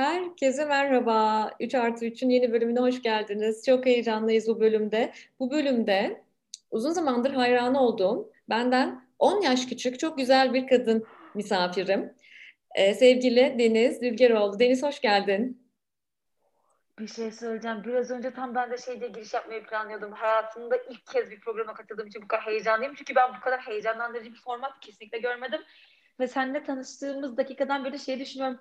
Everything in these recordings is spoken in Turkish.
Herkese merhaba. 3 artı 3'ün yeni bölümüne hoş geldiniz. Çok heyecanlıyız bu bölümde. Bu bölümde uzun zamandır hayran olduğum, benden 10 yaş küçük çok güzel bir kadın misafirim. Ee, sevgili Deniz Dülgeroğlu. Deniz hoş geldin. Bir şey söyleyeceğim. Biraz önce tam ben de şeyde giriş yapmayı planlıyordum. Hayatımda ilk kez bir programa katıldığım için bu kadar heyecanlıyım. Çünkü ben bu kadar heyecanlandırıcı bir format kesinlikle görmedim. Ve seninle tanıştığımız dakikadan beri şey düşünüyorum.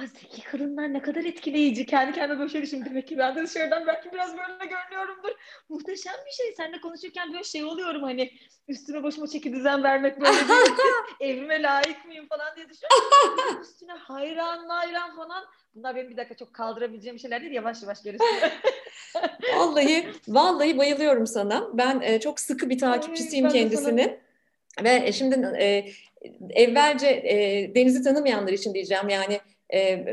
Ay zeki kadınlar ne kadar etkileyici. Kendi kendime böyle şey düşündüm. Demek ki ben de dışarıdan belki biraz böyle görünüyorumdur. Muhteşem bir şey. Seninle konuşurken böyle şey oluyorum hani üstüme başıma çeki düzen vermek böyle Evime layık mıyım falan diye düşünüyorum. üstüne hayran hayran falan. Bunlar benim bir dakika çok kaldırabileceğim şeyler değil. Yavaş yavaş gerisi. vallahi, vallahi bayılıyorum sana. Ben e, çok sıkı bir takipçisiyim Ay, kendisini. Ve şimdi e, evvelce e, Deniz'i tanımayanlar için diyeceğim yani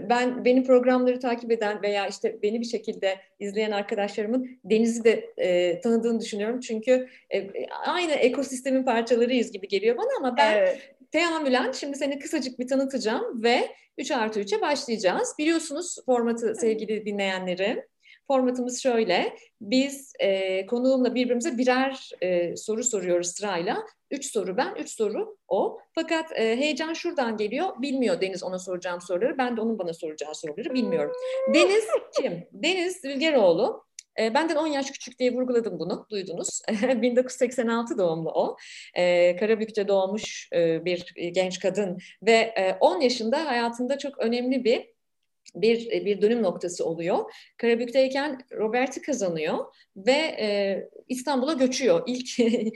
ben benim programları takip eden veya işte beni bir şekilde izleyen arkadaşlarımın Deniz'i de e, tanıdığını düşünüyorum. Çünkü e, aynı ekosistemin parçalarıyız gibi geliyor bana ama ben evet. teamülen şimdi seni kısacık bir tanıtacağım ve 3 artı 3'e başlayacağız. Biliyorsunuz formatı sevgili dinleyenlerim. Formatımız şöyle. Biz e, konuğumla birbirimize birer e, soru soruyoruz sırayla. Üç soru ben, üç soru o. Fakat e, heyecan şuradan geliyor. Bilmiyor Deniz ona soracağım soruları. Ben de onun bana soracağı soruları bilmiyorum. Deniz kim? Deniz Ülgeroğlu. E, benden 10 yaş küçük diye vurguladım bunu, duydunuz. 1986 doğumlu o. E, Karabük'te doğmuş e, bir genç kadın ve e, 10 yaşında hayatında çok önemli bir bir e, bir dönüm noktası oluyor. Karabük'teyken Robert'i kazanıyor ve e, İstanbul'a göçüyor. İlk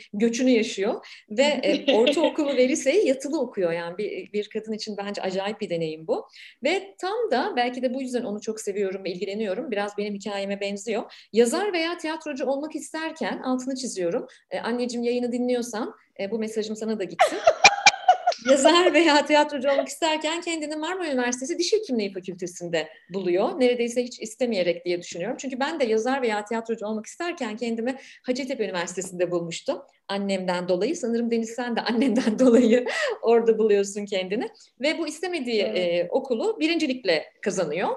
göçünü yaşıyor ve e, ortaokulu ve liseyi yatılı okuyor. Yani bir, bir kadın için bence acayip bir deneyim bu. Ve tam da belki de bu yüzden onu çok seviyorum ve ilgileniyorum. Biraz benim hikayeme benziyor. Yazar veya tiyatrocu olmak isterken altını çiziyorum. E, anneciğim yayını dinliyorsan e, bu mesajım sana da gitsin yazar veya tiyatrocu olmak isterken kendini Marmara Üniversitesi Diş Hekimliği Fakültesi'nde buluyor. Neredeyse hiç istemeyerek diye düşünüyorum. Çünkü ben de yazar veya tiyatrocu olmak isterken kendimi Hacettepe Üniversitesi'nde bulmuştum. Annemden dolayı. Sanırım Deniz sen de annenden dolayı orada buluyorsun kendini. Ve bu istemediği evet. e, okulu birincilikle kazanıyor.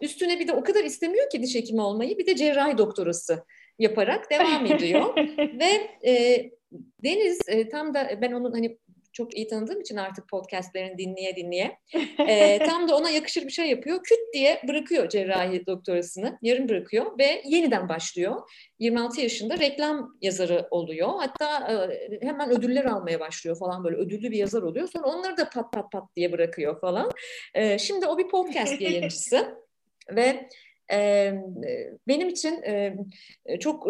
Üstüne bir de o kadar istemiyor ki diş hekimi olmayı bir de cerrahi doktorası yaparak devam ediyor. Ve e, Deniz e, tam da ben onun hani çok iyi tanıdığım için artık podcastlerini dinleye dinleye. E, tam da ona yakışır bir şey yapıyor. Küt diye bırakıyor cerrahi doktorasını. Yarım bırakıyor ve yeniden başlıyor. 26 yaşında reklam yazarı oluyor. Hatta e, hemen ödüller almaya başlıyor falan böyle ödüllü bir yazar oluyor. Sonra onları da pat pat pat diye bırakıyor falan. E, şimdi o bir podcast yayıncısı. ve benim için çok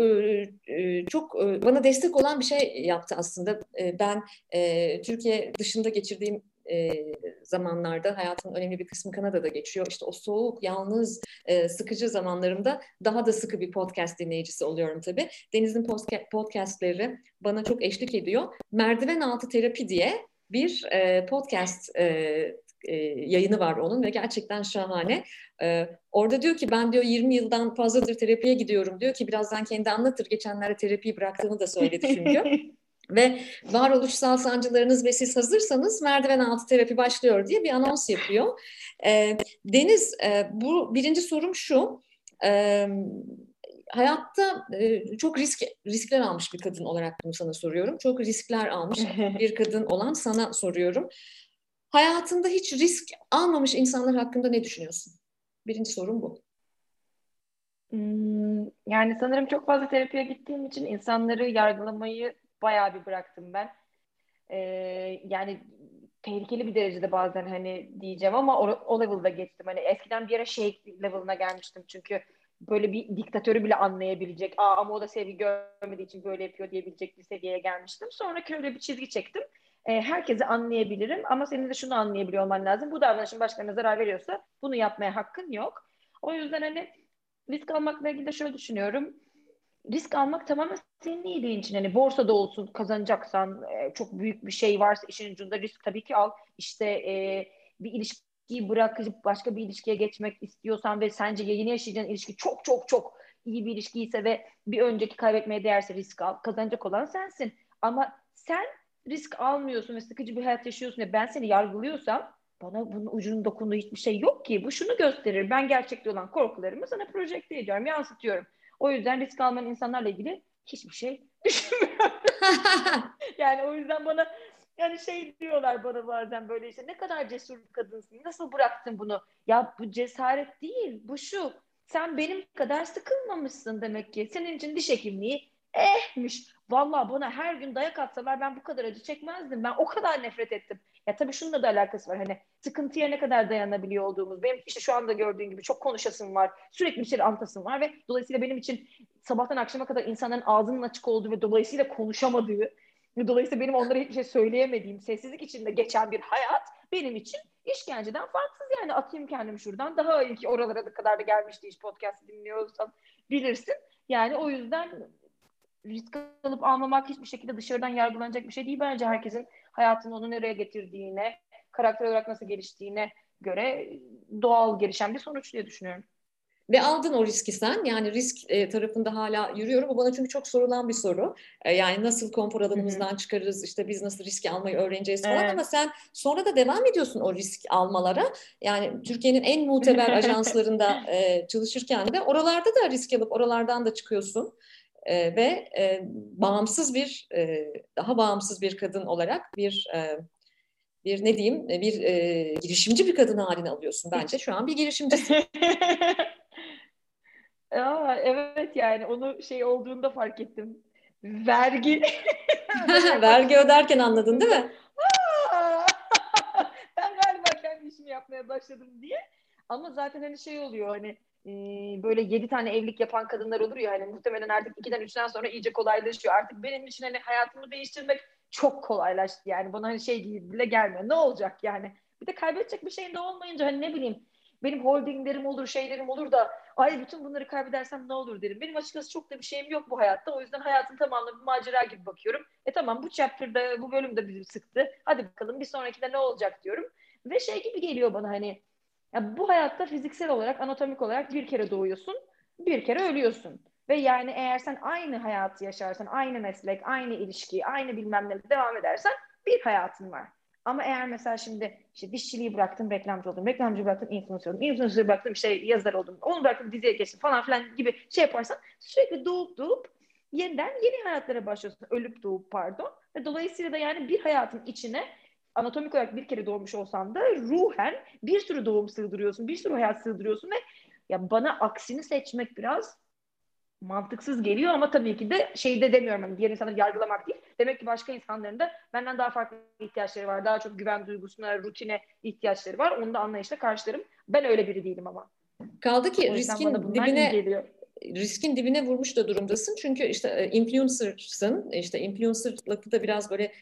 çok bana destek olan bir şey yaptı aslında. Ben Türkiye dışında geçirdiğim e, zamanlarda hayatımın önemli bir kısmı Kanada'da geçiyor. İşte o soğuk, yalnız, e, sıkıcı zamanlarımda daha da sıkı bir podcast dinleyicisi oluyorum tabii. Deniz'in podcastleri bana çok eşlik ediyor. Merdiven Altı Terapi diye bir e, podcast e, e, yayını var onun ve gerçekten şahane. E, orada diyor ki ben diyor 20 yıldan fazladır terapiye gidiyorum diyor ki birazdan kendi anlatır. Geçenlerde terapiyi bıraktığını da söyledi çünkü. ve varoluşsal sancılarınız ve siz hazırsanız merdiven altı terapi başlıyor diye bir anons yapıyor. E, Deniz e, bu birinci sorum şu. E, hayatta e, çok risk riskler almış bir kadın olarak bunu sana soruyorum. Çok riskler almış bir kadın olan sana soruyorum. Hayatında hiç risk almamış insanlar hakkında ne düşünüyorsun? Birinci sorum bu. Hmm, yani sanırım çok fazla terapiye gittiğim için insanları yargılamayı bayağı bir bıraktım ben. Ee, yani tehlikeli bir derecede bazen hani diyeceğim ama o, o level'da geçtim. Hani eskiden bir ara şey level'ına gelmiştim çünkü böyle bir diktatörü bile anlayabilecek, Aa, ama o da sevgi görmediği için böyle yapıyor diyebilecek bir seviyeye gelmiştim. Sonra öyle bir çizgi çektim e, herkesi anlayabilirim ama senin de şunu anlayabiliyor olman lazım. Bu davranışın başkalarına zarar veriyorsa bunu yapmaya hakkın yok. O yüzden hani risk almakla ilgili de şöyle düşünüyorum. Risk almak tamamen senin iyiliğin için. Hani borsada olsun kazanacaksan e, çok büyük bir şey varsa işin ucunda risk tabii ki al. İşte e, bir ilişkiyi bırakıp başka bir ilişkiye geçmek istiyorsan ve sence yeni yaşayacağın ilişki çok çok çok iyi bir ilişkiyse ve bir önceki kaybetmeye değerse risk al. Kazanacak olan sensin. Ama sen risk almıyorsun ve sıkıcı bir hayat yaşıyorsun ve ben seni yargılıyorsam bana bunun ucunun dokunduğu hiçbir şey yok ki. Bu şunu gösterir. Ben gerçekte olan korkularımı sana projekte ediyorum, yansıtıyorum. O yüzden risk almayan insanlarla ilgili hiçbir şey düşünmüyorum. yani o yüzden bana yani şey diyorlar bana bazen böyle işte ne kadar cesur bir kadınsın. Nasıl bıraktın bunu? Ya bu cesaret değil. Bu şu. Sen benim kadar sıkılmamışsın demek ki. Senin için diş hekimliği ehmiş. Vallahi bana her gün dayak atsalar ben bu kadar acı çekmezdim. Ben o kadar nefret ettim. Ya tabii şununla da alakası var. Hani sıkıntıya ne kadar dayanabiliyor olduğumuz. Benim işte şu anda gördüğün gibi çok konuşasım var. Sürekli bir şey anlatasım var ve dolayısıyla benim için sabahtan akşama kadar insanların ağzının açık olduğu ve dolayısıyla konuşamadığı dolayısıyla benim onlara hiçbir şey söyleyemediğim, sessizlik içinde geçen bir hayat benim için işkenceden farksız yani atayım kendimi şuradan. Daha iyi ki oralara da kadar da gelmişti hiç podcast dinliyorsan bilirsin. Yani o yüzden risk alıp almamak hiçbir şekilde dışarıdan yargılanacak bir şey değil. Bence herkesin hayatını onu nereye getirdiğine, karakter olarak nasıl geliştiğine göre doğal gelişen bir sonuç diye düşünüyorum. Ve aldın o riski sen. Yani risk e, tarafında hala yürüyorum. Bu bana çünkü çok sorulan bir soru. E, yani nasıl konfor alanımızdan çıkarırız, işte biz nasıl riski almayı öğreneceğiz falan evet. ama sen sonra da devam ediyorsun o risk almalara. Yani Türkiye'nin en muteber ajanslarında e, çalışırken de oralarda da risk alıp oralardan da çıkıyorsun. E, ve e, bağımsız bir, e, daha bağımsız bir kadın olarak bir e, bir ne diyeyim bir e, girişimci bir kadın haline alıyorsun bence. Şu an bir girişimcisin. Aa, evet yani onu şey olduğunda fark ettim. Vergi. Vergi öderken anladın değil mi? ben galiba kendi işimi yapmaya başladım diye. Ama zaten hani şey oluyor hani e, böyle yedi tane evlilik yapan kadınlar olur ya hani muhtemelen artık ikiden üçten sonra iyice kolaylaşıyor. Artık benim için hani hayatımı değiştirmek çok kolaylaştı yani. Bana hani şey gibi bile gelmiyor. Ne olacak yani? Bir de kaybedecek bir şeyin de olmayınca hani ne bileyim benim holdinglerim olur, şeylerim olur da ay bütün bunları kaybedersem ne olur derim. Benim açıkçası çok da bir şeyim yok bu hayatta. O yüzden hayatın tamamına bir macera gibi bakıyorum. E tamam bu chapter'da, bu bölümde bizi sıktı. Hadi bakalım bir sonrakinde ne olacak diyorum. Ve şey gibi geliyor bana hani ya bu hayatta fiziksel olarak, anatomik olarak bir kere doğuyorsun, bir kere ölüyorsun. Ve yani eğer sen aynı hayatı yaşarsan, aynı meslek, aynı ilişki, aynı bilmem ne devam edersen bir hayatın var. Ama eğer mesela şimdi işte dişçiliği bıraktım, reklamcı oldum, reklamcı bıraktım, influencer oldum, influencer bıraktım, şey yazar oldum, onu bıraktım, diziye geçtim falan filan gibi şey yaparsan sürekli doğup doğup yeniden yeni hayatlara başlıyorsun. Ölüp doğup pardon. Ve dolayısıyla da yani bir hayatın içine anatomik olarak bir kere doğmuş olsan da ruhen bir sürü doğum sığdırıyorsun, bir sürü hayat sığdırıyorsun ve ya bana aksini seçmek biraz mantıksız geliyor ama tabii ki de şey de demiyorum hani diğer insanları yargılamak değil. Demek ki başka insanların da benden daha farklı ihtiyaçları var. Daha çok güven duygusuna, rutine ihtiyaçları var. Onu da anlayışla karşılarım. Ben öyle biri değilim ama. Kaldı ki riskin dibine riskin dibine vurmuş da durumdasın. Çünkü işte e, influencer'sın. İşte influencer'lıkta da biraz böyle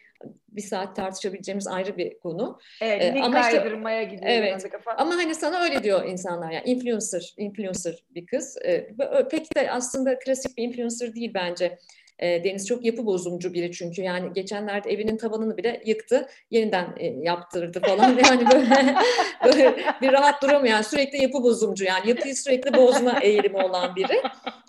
bir saat tartışabileceğimiz ayrı bir konu. Evet, ee, ama işte, gidiyor. Evet. Ama hani sana öyle diyor insanlar yani influencer, influencer bir kız. Ee, pek de aslında klasik bir influencer değil bence. E, Deniz çok yapı bozumcu biri çünkü yani geçenlerde evinin tavanını bile yıktı, yeniden e, yaptırdı falan. Yani böyle, böyle bir rahat duramıyor. Yani sürekli yapı bozumcu yani yapıyı sürekli bozma eğilimi olan biri.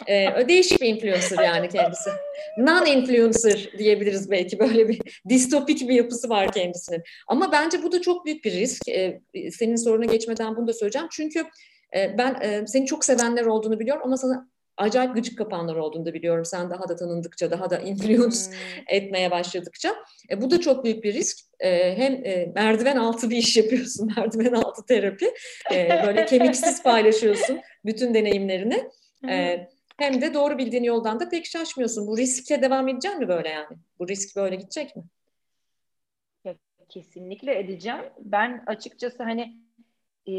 E, değişik bir influencer yani kendisi. Non-influencer diyebiliriz belki böyle bir distopik bir yapısı var kendisinin. Ama bence bu da çok büyük bir risk. E, senin soruna geçmeden bunu da söyleyeceğim. Çünkü ben seni çok sevenler olduğunu biliyorum ama sana acayip gıcık kapanlar olduğunu da biliyorum. Sen daha da tanındıkça, daha da influence hmm. etmeye başladıkça. E, bu da çok büyük bir risk. E, hem e, merdiven altı bir iş yapıyorsun, merdiven altı terapi. E, böyle kemiksiz paylaşıyorsun bütün deneyimlerini. E, hem de doğru bildiğin yoldan da pek şaşmıyorsun. Bu riske devam edecek mi böyle yani? Bu risk böyle gidecek mi? Ya, kesinlikle edeceğim. Ben açıkçası hani e,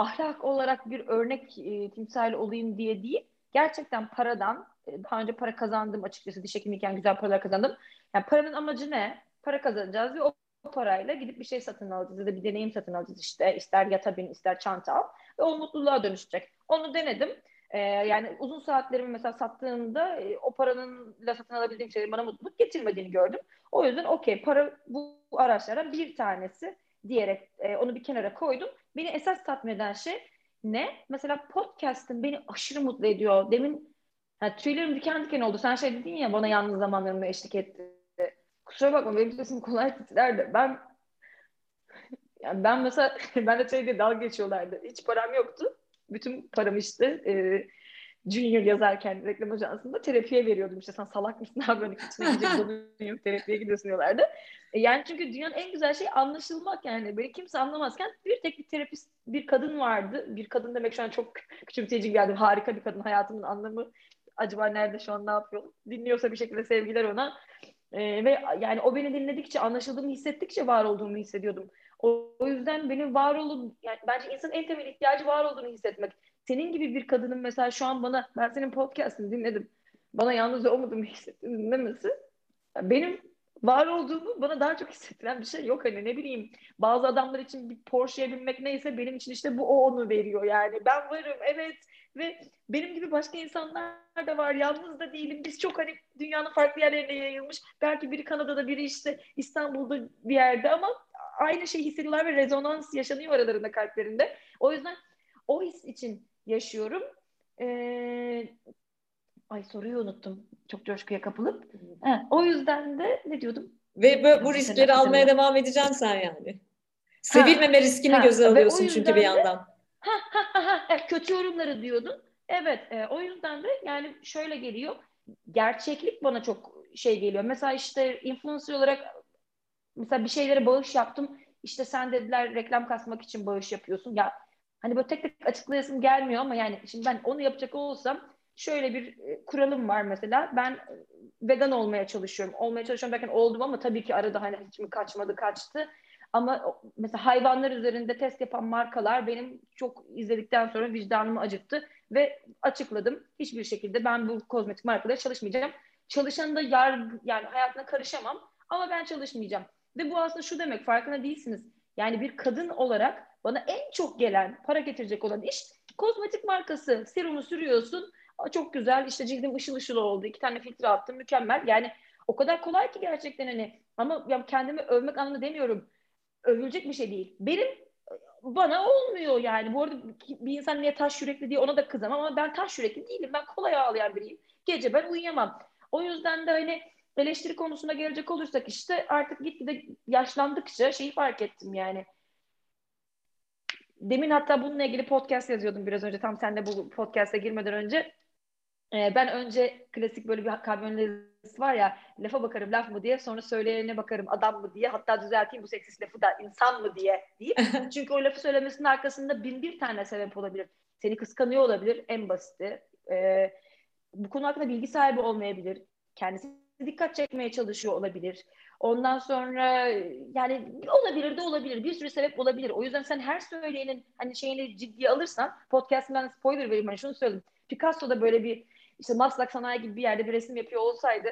ahlak olarak bir örnek e, timsali olayım diye değil. Gerçekten paradan, e, daha önce para kazandım açıkçası diş hekimiyken güzel paralar kazandım. Yani paranın amacı ne? Para kazanacağız ve o, parayla gidip bir şey satın alacağız ya da bir deneyim satın alacağız işte. İster yata bin, ister çanta al ve o mutluluğa dönüşecek. Onu denedim. Ee, yani uzun saatlerimi mesela sattığımda e, o paranın la satın alabildiğim şeylerin bana mutluluk getirmediğini gördüm. O yüzden okey para bu araçlara bir tanesi diyerek e, onu bir kenara koydum. Beni esas tatmin eden şey ne? Mesela podcast'ın beni aşırı mutlu ediyor. Demin yani tüylerim diken diken oldu. Sen şey dedin ya bana yalnız zamanlarımda eşlik etti. Kusura bakma benim sesim kolay titrer ben Yani ben mesela ben de şeyde dalga geçiyorlardı. Hiç param yoktu. Bütün param işte e, junior yazarken reklam ajansında terapiye veriyordum. İşte sen salak mısın abi böyle içine terapiye gidiyorsun diyorlardı. E yani çünkü dünyanın en güzel şey anlaşılmak yani. Böyle kimse anlamazken bir tek bir terapist bir kadın vardı. Bir kadın demek şu an çok küçümseyici geldi. Harika bir kadın hayatımın anlamı. Acaba nerede şu an ne yapıyor? Dinliyorsa bir şekilde sevgiler ona. E, ve yani o beni dinledikçe, anlaşıldığımı hissettikçe var olduğumu hissediyordum. O, o yüzden benim var olun, yani bence insanın en temel ihtiyacı var olduğunu hissetmek. Senin gibi bir kadının mesela şu an bana, ben senin podcastını dinledim. Bana yalnız olmadığımı hissettim dinlemesi. Benim var olduğumu bana daha çok hissettiren bir şey yok. Hani ne bileyim bazı adamlar için bir Porsche'ye binmek neyse benim için işte bu o onu veriyor yani. Ben varım evet ve benim gibi başka insanlar da var. Yalnız da değilim. Biz çok hani dünyanın farklı yerlerine yayılmış. Belki biri Kanada'da biri işte İstanbul'da bir yerde ama aynı şeyi hissediyorlar ve rezonans yaşanıyor aralarında kalplerinde. O yüzden o his için yaşıyorum. Ee, ay soruyu unuttum. Çok coşkuya kapılıp. He, o yüzden de ne diyordum? Ve bu, bu riskleri almaya devam edeceksin sen yani. Sevilmeme ha, riskini ha, göze alıyorsun çünkü bir yandan. Ha, ha, ha, ha, kötü yorumları diyordun. Evet, e, o yüzden de yani şöyle geliyor. Gerçeklik bana çok şey geliyor. Mesela işte influencer olarak mesela bir şeylere bağış yaptım. İşte sen dediler reklam kasmak için bağış yapıyorsun. Ya hani böyle tek tek açıklayasım gelmiyor ama yani şimdi ben onu yapacak olsam şöyle bir e, kuralım var mesela. Ben e, vegan olmaya çalışıyorum. Olmaya çalışıyorum derken oldum ama tabii ki arada hani hiç mi kaçmadı kaçtı. Ama mesela hayvanlar üzerinde test yapan markalar benim çok izledikten sonra vicdanımı acıttı ve açıkladım. Hiçbir şekilde ben bu kozmetik markalara çalışmayacağım. Çalışan da yargı yani hayatına karışamam ama ben çalışmayacağım. Ve bu aslında şu demek farkına değilsiniz. Yani bir kadın olarak bana en çok gelen para getirecek olan iş kozmetik markası. Serumu sürüyorsun. Çok güzel işte cildim ışıl ışıl oldu. iki tane filtre attım mükemmel. Yani o kadar kolay ki gerçekten hani ama ya kendimi övmek anlamında demiyorum. Övülecek bir şey değil. Benim bana olmuyor yani. Bu arada bir insan niye taş yürekli diye ona da kızamam ama ben taş yürekli değilim. Ben kolay ağlayan biriyim. Gece ben uyuyamam. O yüzden de hani eleştiri konusuna gelecek olursak işte artık gitgide yaşlandıkça şeyi fark ettim yani. Demin hatta bununla ilgili podcast yazıyordum biraz önce. Tam sen de bu podcast'a girmeden önce. Ee, ben önce klasik böyle bir kamyonlarist var ya lafa bakarım laf mı diye sonra söyleyene bakarım adam mı diye hatta düzelteyim bu seksist lafı da insan mı diye deyip çünkü o lafı söylemesinin arkasında bin bir tane sebep olabilir. Seni kıskanıyor olabilir en basiti. Ee, bu konu hakkında bilgi sahibi olmayabilir. Kendisi dikkat çekmeye çalışıyor olabilir. Ondan sonra yani olabilir de olabilir. Bir sürü sebep olabilir. O yüzden sen her söyleyenin hani şeyini ciddiye alırsan podcast'ından spoiler vereyim. Hani şunu söyleyeyim. Picasso da böyle bir işte Maslak Sanayi gibi bir yerde bir resim yapıyor olsaydı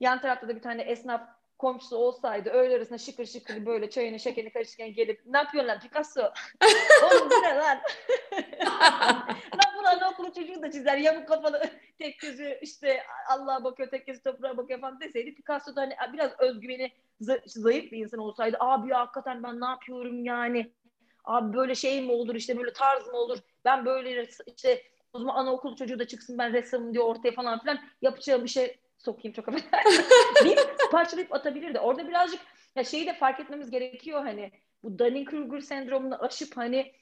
yan tarafta da bir tane esnaf komşusu olsaydı öğle arasında şıkır şıkır böyle çayını şekerini karışırken gelip ne yapıyorsun lan Picasso? Oğlum bu ne lan? lan bu anaokulu çocuğu da çizer yamuk kafalı tek gözü işte Allah'a bakıyor tek gözü toprağa bakıyor falan deseydi Picasso da hani biraz özgüveni zayıf bir insan olsaydı abi ya hakikaten ben ne yapıyorum yani abi böyle şey mi olur işte böyle tarz mı olur ben böyle işte o zaman anaokulu çocuğu da çıksın ben ressamım diye ortaya falan filan yapacağım bir şey sokayım çok affedersin deyip parçalayıp atabilirdi. Orada birazcık ya şeyi de fark etmemiz gerekiyor hani bu Dunning-Kruger sendromunu aşıp hani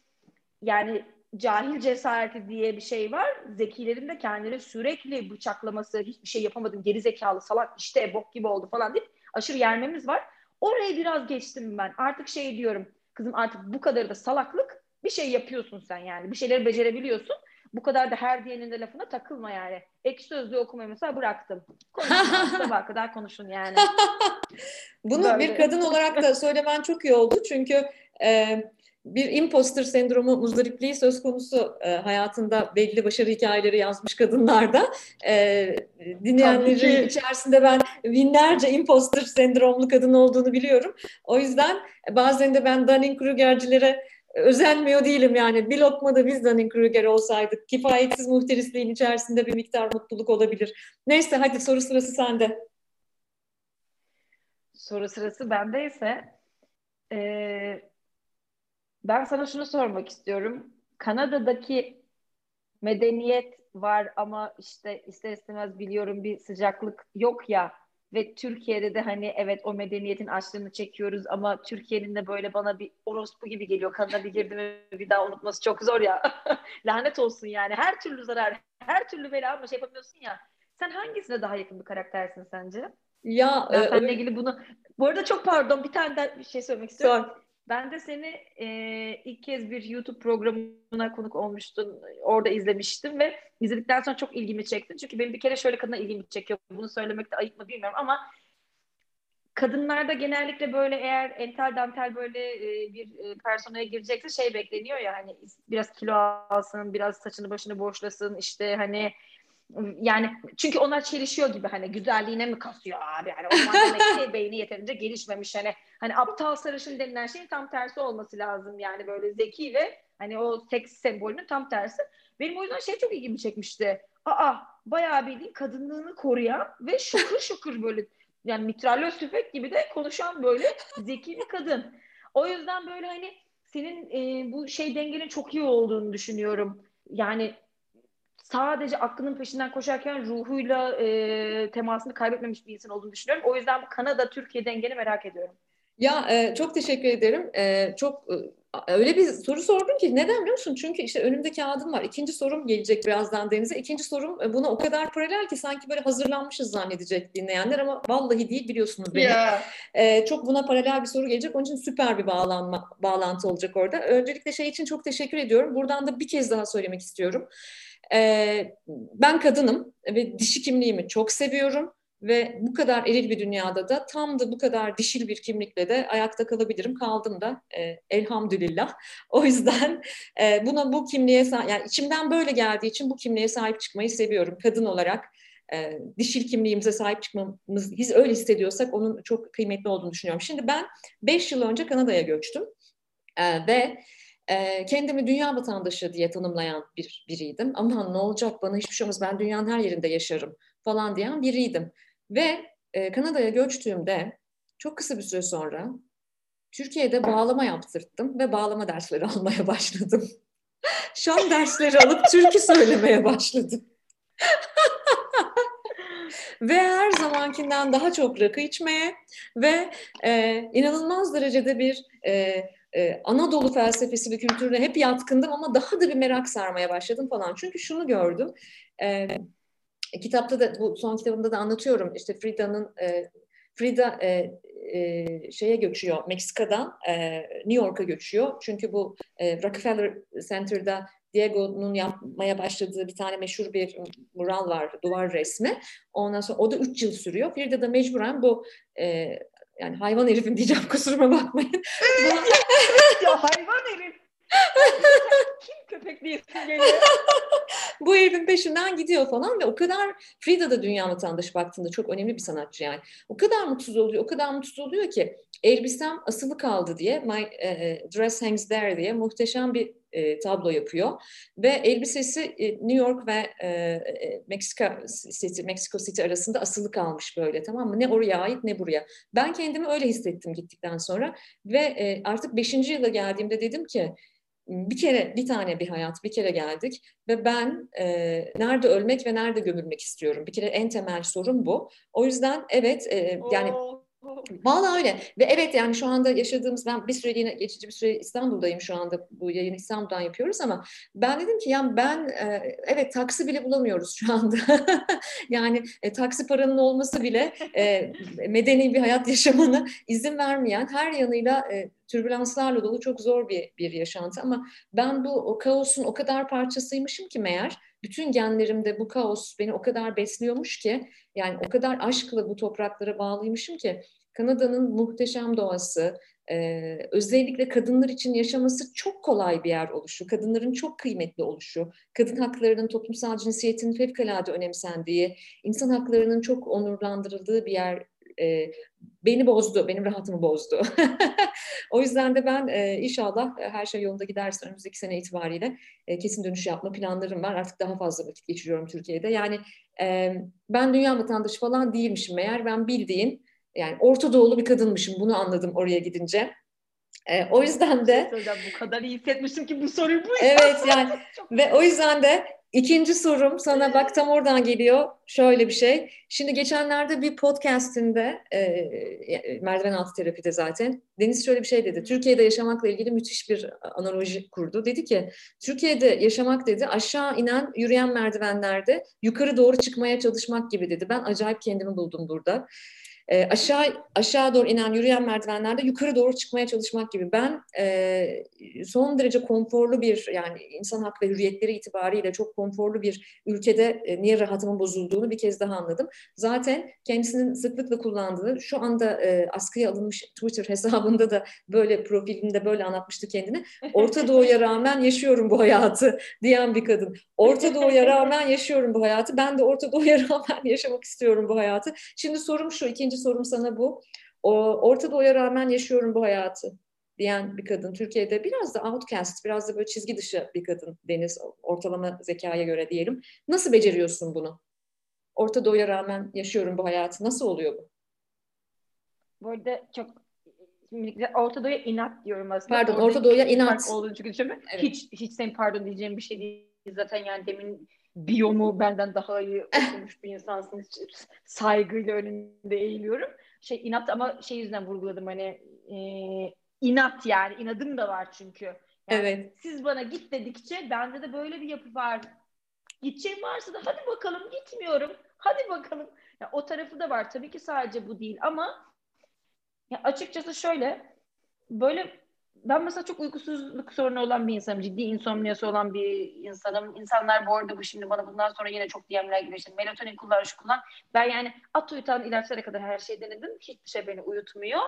yani cahil cesareti diye bir şey var. Zekilerin de kendini sürekli bıçaklaması, hiçbir şey yapamadım, geri zekalı, salak, işte bok gibi oldu falan deyip aşırı yermemiz var. Orayı biraz geçtim ben. Artık şey diyorum, kızım artık bu kadar da salaklık bir şey yapıyorsun sen yani. Bir şeyleri becerebiliyorsun bu kadar da her diyenin de lafına takılma yani. Ek sözlüğü okumayı mesela bıraktım. Konuşun sabah kadar konuşun yani. Bunu Böyle. bir kadın olarak da söylemen çok iyi oldu. Çünkü e, bir imposter sendromu muzdaripliği söz konusu e, hayatında belli başarı hikayeleri yazmış kadınlarda. E, dinleyenlerin içerisinde ben binlerce imposter sendromlu kadın olduğunu biliyorum. O yüzden bazen de ben Dunning-Kruger'cilere özenmiyor değilim yani. Bir lokma da biz Dunning-Kruger olsaydık. Kifayetsiz muhterisliğin içerisinde bir miktar mutluluk olabilir. Neyse hadi soru sırası sende. Soru sırası bendeyse ee, ben sana şunu sormak istiyorum. Kanada'daki medeniyet var ama işte ister istemez biliyorum bir sıcaklık yok ya. Ve Türkiye'de de hani evet o medeniyetin açlığını çekiyoruz ama Türkiye'nin de böyle bana bir orospu gibi geliyor. Kanına bir girdi mi bir daha unutması çok zor ya. Lanet olsun yani. Her türlü zarar, her türlü bela ama şey yapamıyorsun ya. Sen hangisine daha yakın bir karaktersin sence? Ya ben e, seninle ilgili bunu bu arada çok pardon bir tane daha bir şey söylemek istiyorum. Sor. Ben de seni e, ilk kez bir YouTube programına konuk olmuştun. Orada izlemiştim ve izledikten sonra çok ilgimi çekti. Çünkü benim bir kere şöyle kadına ilgimi çekiyor. Bunu söylemek de ayıp mı bilmiyorum ama kadınlarda genellikle böyle eğer entel dantel böyle e, bir e, personaya girecekse şey bekleniyor ya hani biraz kilo alsın, biraz saçını başını boşlasın işte hani yani çünkü onlar çelişiyor gibi hani güzelliğine mi kasıyor abi hani o ki beyni yeterince gelişmemiş hani hani aptal sarışın denilen şeyin tam tersi olması lazım yani böyle zeki ve hani o seks sembolünün tam tersi. Benim o yüzden şey çok ilgimi çekmişti. Aa bayağı bildiğin kadınlığını koruyan ve şukur şukur böyle yani mitralyöz tüfek gibi de konuşan böyle zeki bir kadın. O yüzden böyle hani senin e, bu şey dengenin çok iyi olduğunu düşünüyorum. Yani sadece aklının peşinden koşarken ruhuyla e, temasını kaybetmemiş bir insan olduğunu düşünüyorum. O yüzden bu Kanada-Türkiye dengeni merak ediyorum. Ya e, çok teşekkür ederim. E, çok e, öyle bir soru sordun ki neden biliyor musun? Çünkü işte önümde kağıdım var. İkinci sorum gelecek birazdan Deniz'e. İkinci sorum e, buna o kadar paralel ki sanki böyle hazırlanmışız zannedecek dinleyenler ama vallahi değil biliyorsunuz beni. Yeah. E, çok buna paralel bir soru gelecek. Onun için süper bir bağlanma bağlantı olacak orada. Öncelikle şey için çok teşekkür ediyorum. Buradan da bir kez daha söylemek istiyorum. E, ben kadınım ve dişi kimliğimi çok seviyorum ve bu kadar eril bir dünyada da tam da bu kadar dişil bir kimlikle de ayakta kalabilirim. Kaldım da e, elhamdülillah. O yüzden e, buna bu kimliğe yani içimden böyle geldiği için bu kimliğe sahip çıkmayı seviyorum. Kadın olarak e, dişil kimliğimize sahip çıkmamız, biz öyle hissediyorsak onun çok kıymetli olduğunu düşünüyorum. Şimdi ben 5 yıl önce Kanada'ya göçtüm e, ve kendimi dünya vatandaşı diye tanımlayan bir biriydim. Aman ne olacak bana hiçbir şey olmaz ben dünyanın her yerinde yaşarım falan diyen biriydim. Ve e, Kanada'ya göçtüğümde çok kısa bir süre sonra Türkiye'de bağlama yaptırttım ve bağlama dersleri almaya başladım. Şan dersleri alıp türkü söylemeye başladım. ve her zamankinden daha çok rakı içmeye ve e, inanılmaz derecede bir e, e, Anadolu felsefesi ve kültürüne hep yatkındım ama daha da bir merak sarmaya başladım falan. Çünkü şunu gördüm. E, kitapta da bu son kitabımda da anlatıyorum. İşte Frida'nın e, Frida e, e, şeye göçüyor Meksika'dan e, New York'a göçüyor. Çünkü bu e, Rockefeller Center'da Diego'nun yapmaya başladığı bir tane meşhur bir mural var, duvar resmi. Ondan sonra o da üç yıl sürüyor. Frida da mecburen bu e, yani hayvan herifin diyeceğim kusuruma bakmayın. ya hayvan herif. Kim köpek diyesin geliyor. Bu herifin peşinden gidiyor falan ve o kadar Frida da dünya vatandaşı baktığında çok önemli bir sanatçı yani. O kadar mutsuz oluyor, o kadar mutsuz oluyor ki elbisem asılı kaldı diye My uh, Dress Hangs There diye muhteşem bir e, tablo yapıyor ve elbisesi e, New York ve e, Mexico City, Mexico City arasında asılı kalmış böyle tamam mı? Ne oraya ait ne buraya. Ben kendimi öyle hissettim gittikten sonra ve e, artık beşinci yıla geldiğimde dedim ki bir kere bir tane bir hayat bir kere geldik ve ben e, nerede ölmek ve nerede gömülmek istiyorum. Bir kere en temel sorun bu. O yüzden evet e, yani Oo. Valla öyle. Ve evet yani şu anda yaşadığımız ben bir süre yine geçici bir süre İstanbul'dayım şu anda. Bu yayını İstanbul'dan yapıyoruz ama ben dedim ki yani ben e, evet taksi bile bulamıyoruz şu anda. Yani e, taksi paranın olması bile e, medeni bir hayat yaşamanı izin vermeyen her yanıyla e, türbülanslarla dolu çok zor bir, bir yaşantı. Ama ben bu o kaosun o kadar parçasıymışım ki meğer bütün genlerimde bu kaos beni o kadar besliyormuş ki yani o kadar aşkla bu topraklara bağlıymışım ki Kanada'nın muhteşem doğası, e, özellikle kadınlar için yaşaması çok kolay bir yer oluşu, kadınların çok kıymetli oluşu, kadın haklarının toplumsal cinsiyetin fevkalade önemsendiği, insan haklarının çok onurlandırıldığı bir yer e, beni bozdu, benim rahatımı bozdu. o yüzden de ben e, inşallah her şey yolunda giderse önümüzdeki sene itibariyle e, kesin dönüş yapma planlarım var. Artık daha fazla vakit geçiriyorum Türkiye'de. Yani e, ben dünya vatandaşı falan değilmişim meğer. Ben bildiğin yani Orta Doğulu bir kadınmışım. Bunu anladım oraya gidince. E, o yüzden de bu kadar iyi hissetmiştim ki bu soruyu bu Evet yani ve o yüzden de İkinci sorum sana bak tam oradan geliyor. Şöyle bir şey. Şimdi geçenlerde bir podcastinde e, merdiven altı terapide zaten Deniz şöyle bir şey dedi. Türkiye'de yaşamakla ilgili müthiş bir analoji kurdu. Dedi ki Türkiye'de yaşamak dedi aşağı inen yürüyen merdivenlerde yukarı doğru çıkmaya çalışmak gibi dedi. Ben acayip kendimi buldum burada e, aşağı aşağı doğru inen yürüyen merdivenlerde yukarı doğru çıkmaya çalışmak gibi. Ben e, son derece konforlu bir yani insan hak ve hürriyetleri itibariyle çok konforlu bir ülkede e, niye rahatımın bozulduğunu bir kez daha anladım. Zaten kendisinin sıklıkla kullandığı şu anda e, askıya alınmış Twitter hesabında da böyle profilinde böyle anlatmıştı kendini. Orta Doğu'ya rağmen yaşıyorum bu hayatı diyen bir kadın. Orta Doğu'ya rağmen yaşıyorum bu hayatı. Ben de Orta Doğu'ya rağmen yaşamak istiyorum bu hayatı. Şimdi sorum şu ikinci sorum sana bu. O, Orta Doğu'ya rağmen yaşıyorum bu hayatı diyen bir kadın. Türkiye'de biraz da outcast, biraz da böyle çizgi dışı bir kadın Deniz, ortalama zekaya göre diyelim. Nasıl beceriyorsun bunu? Orta Doğu'ya rağmen yaşıyorum bu hayatı. Nasıl oluyor bu? Bu arada çok Orta Doğu'ya inat diyorum aslında. Pardon, Orta Doğu'ya inat. Olduğunu çünkü. Evet. Hiç, hiç senin pardon diyeceğim bir şey değil. Zaten yani demin biyomu benden daha iyi okumuş bir insansın. Saygıyla önünde eğiliyorum. Şey inat ama şey yüzünden vurguladım hani e, inat yani inadım da var çünkü. Yani evet. Siz bana git dedikçe bende de böyle bir yapı var. Gideceğim varsa da hadi bakalım gitmiyorum. Hadi bakalım. Ya, o tarafı da var. Tabii ki sadece bu değil ama ya açıkçası şöyle böyle ben mesela çok uykusuzluk sorunu olan bir insanım. Ciddi insomniyası olan bir insanım. İnsanlar bu arada bu şimdi bana bundan sonra yine çok DM'ler gibi işte melatonin kullan, şu kullan. Ben yani at uyutan ilaçlara kadar her şeyi denedim. Hiçbir şey beni uyutmuyor.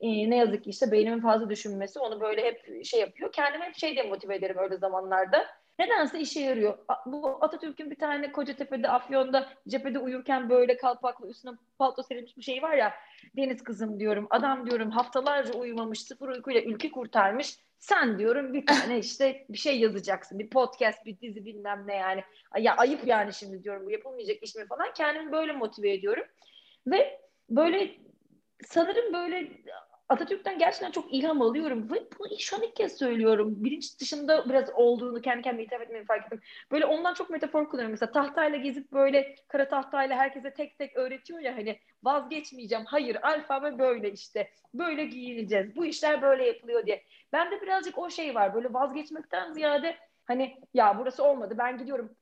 Ee, ne yazık ki işte beynimin fazla düşünmesi onu böyle hep şey yapıyor. Kendimi hep şey diye motive ederim öyle zamanlarda. Nedense işe yarıyor. Bu Atatürk'ün bir tane Kocatepe'de, Afyon'da cephede uyurken böyle kalpaklı üstüne palto serilmiş bir şey var ya. Deniz kızım diyorum. Adam diyorum haftalarca uyumamış, sıfır uykuyla ülke kurtarmış. Sen diyorum bir tane işte bir şey yazacaksın. Bir podcast, bir dizi bilmem ne yani. Ya ayıp yani şimdi diyorum bu yapılmayacak iş mi falan. Kendimi böyle motive ediyorum. Ve böyle sanırım böyle Atatürk'ten gerçekten çok ilham alıyorum ve bunu şu an ilk kez söylüyorum. Bilinç dışında biraz olduğunu kendi kendime hitap etmeyi fark ettim. Böyle ondan çok metafor kullanıyorum. Mesela tahtayla gezip böyle kara tahtayla herkese tek tek öğretiyor ya hani vazgeçmeyeceğim. Hayır alfabe böyle işte. Böyle giyineceğiz. Bu işler böyle yapılıyor diye. Ben de birazcık o şey var. Böyle vazgeçmekten ziyade hani ya burası olmadı ben gidiyorum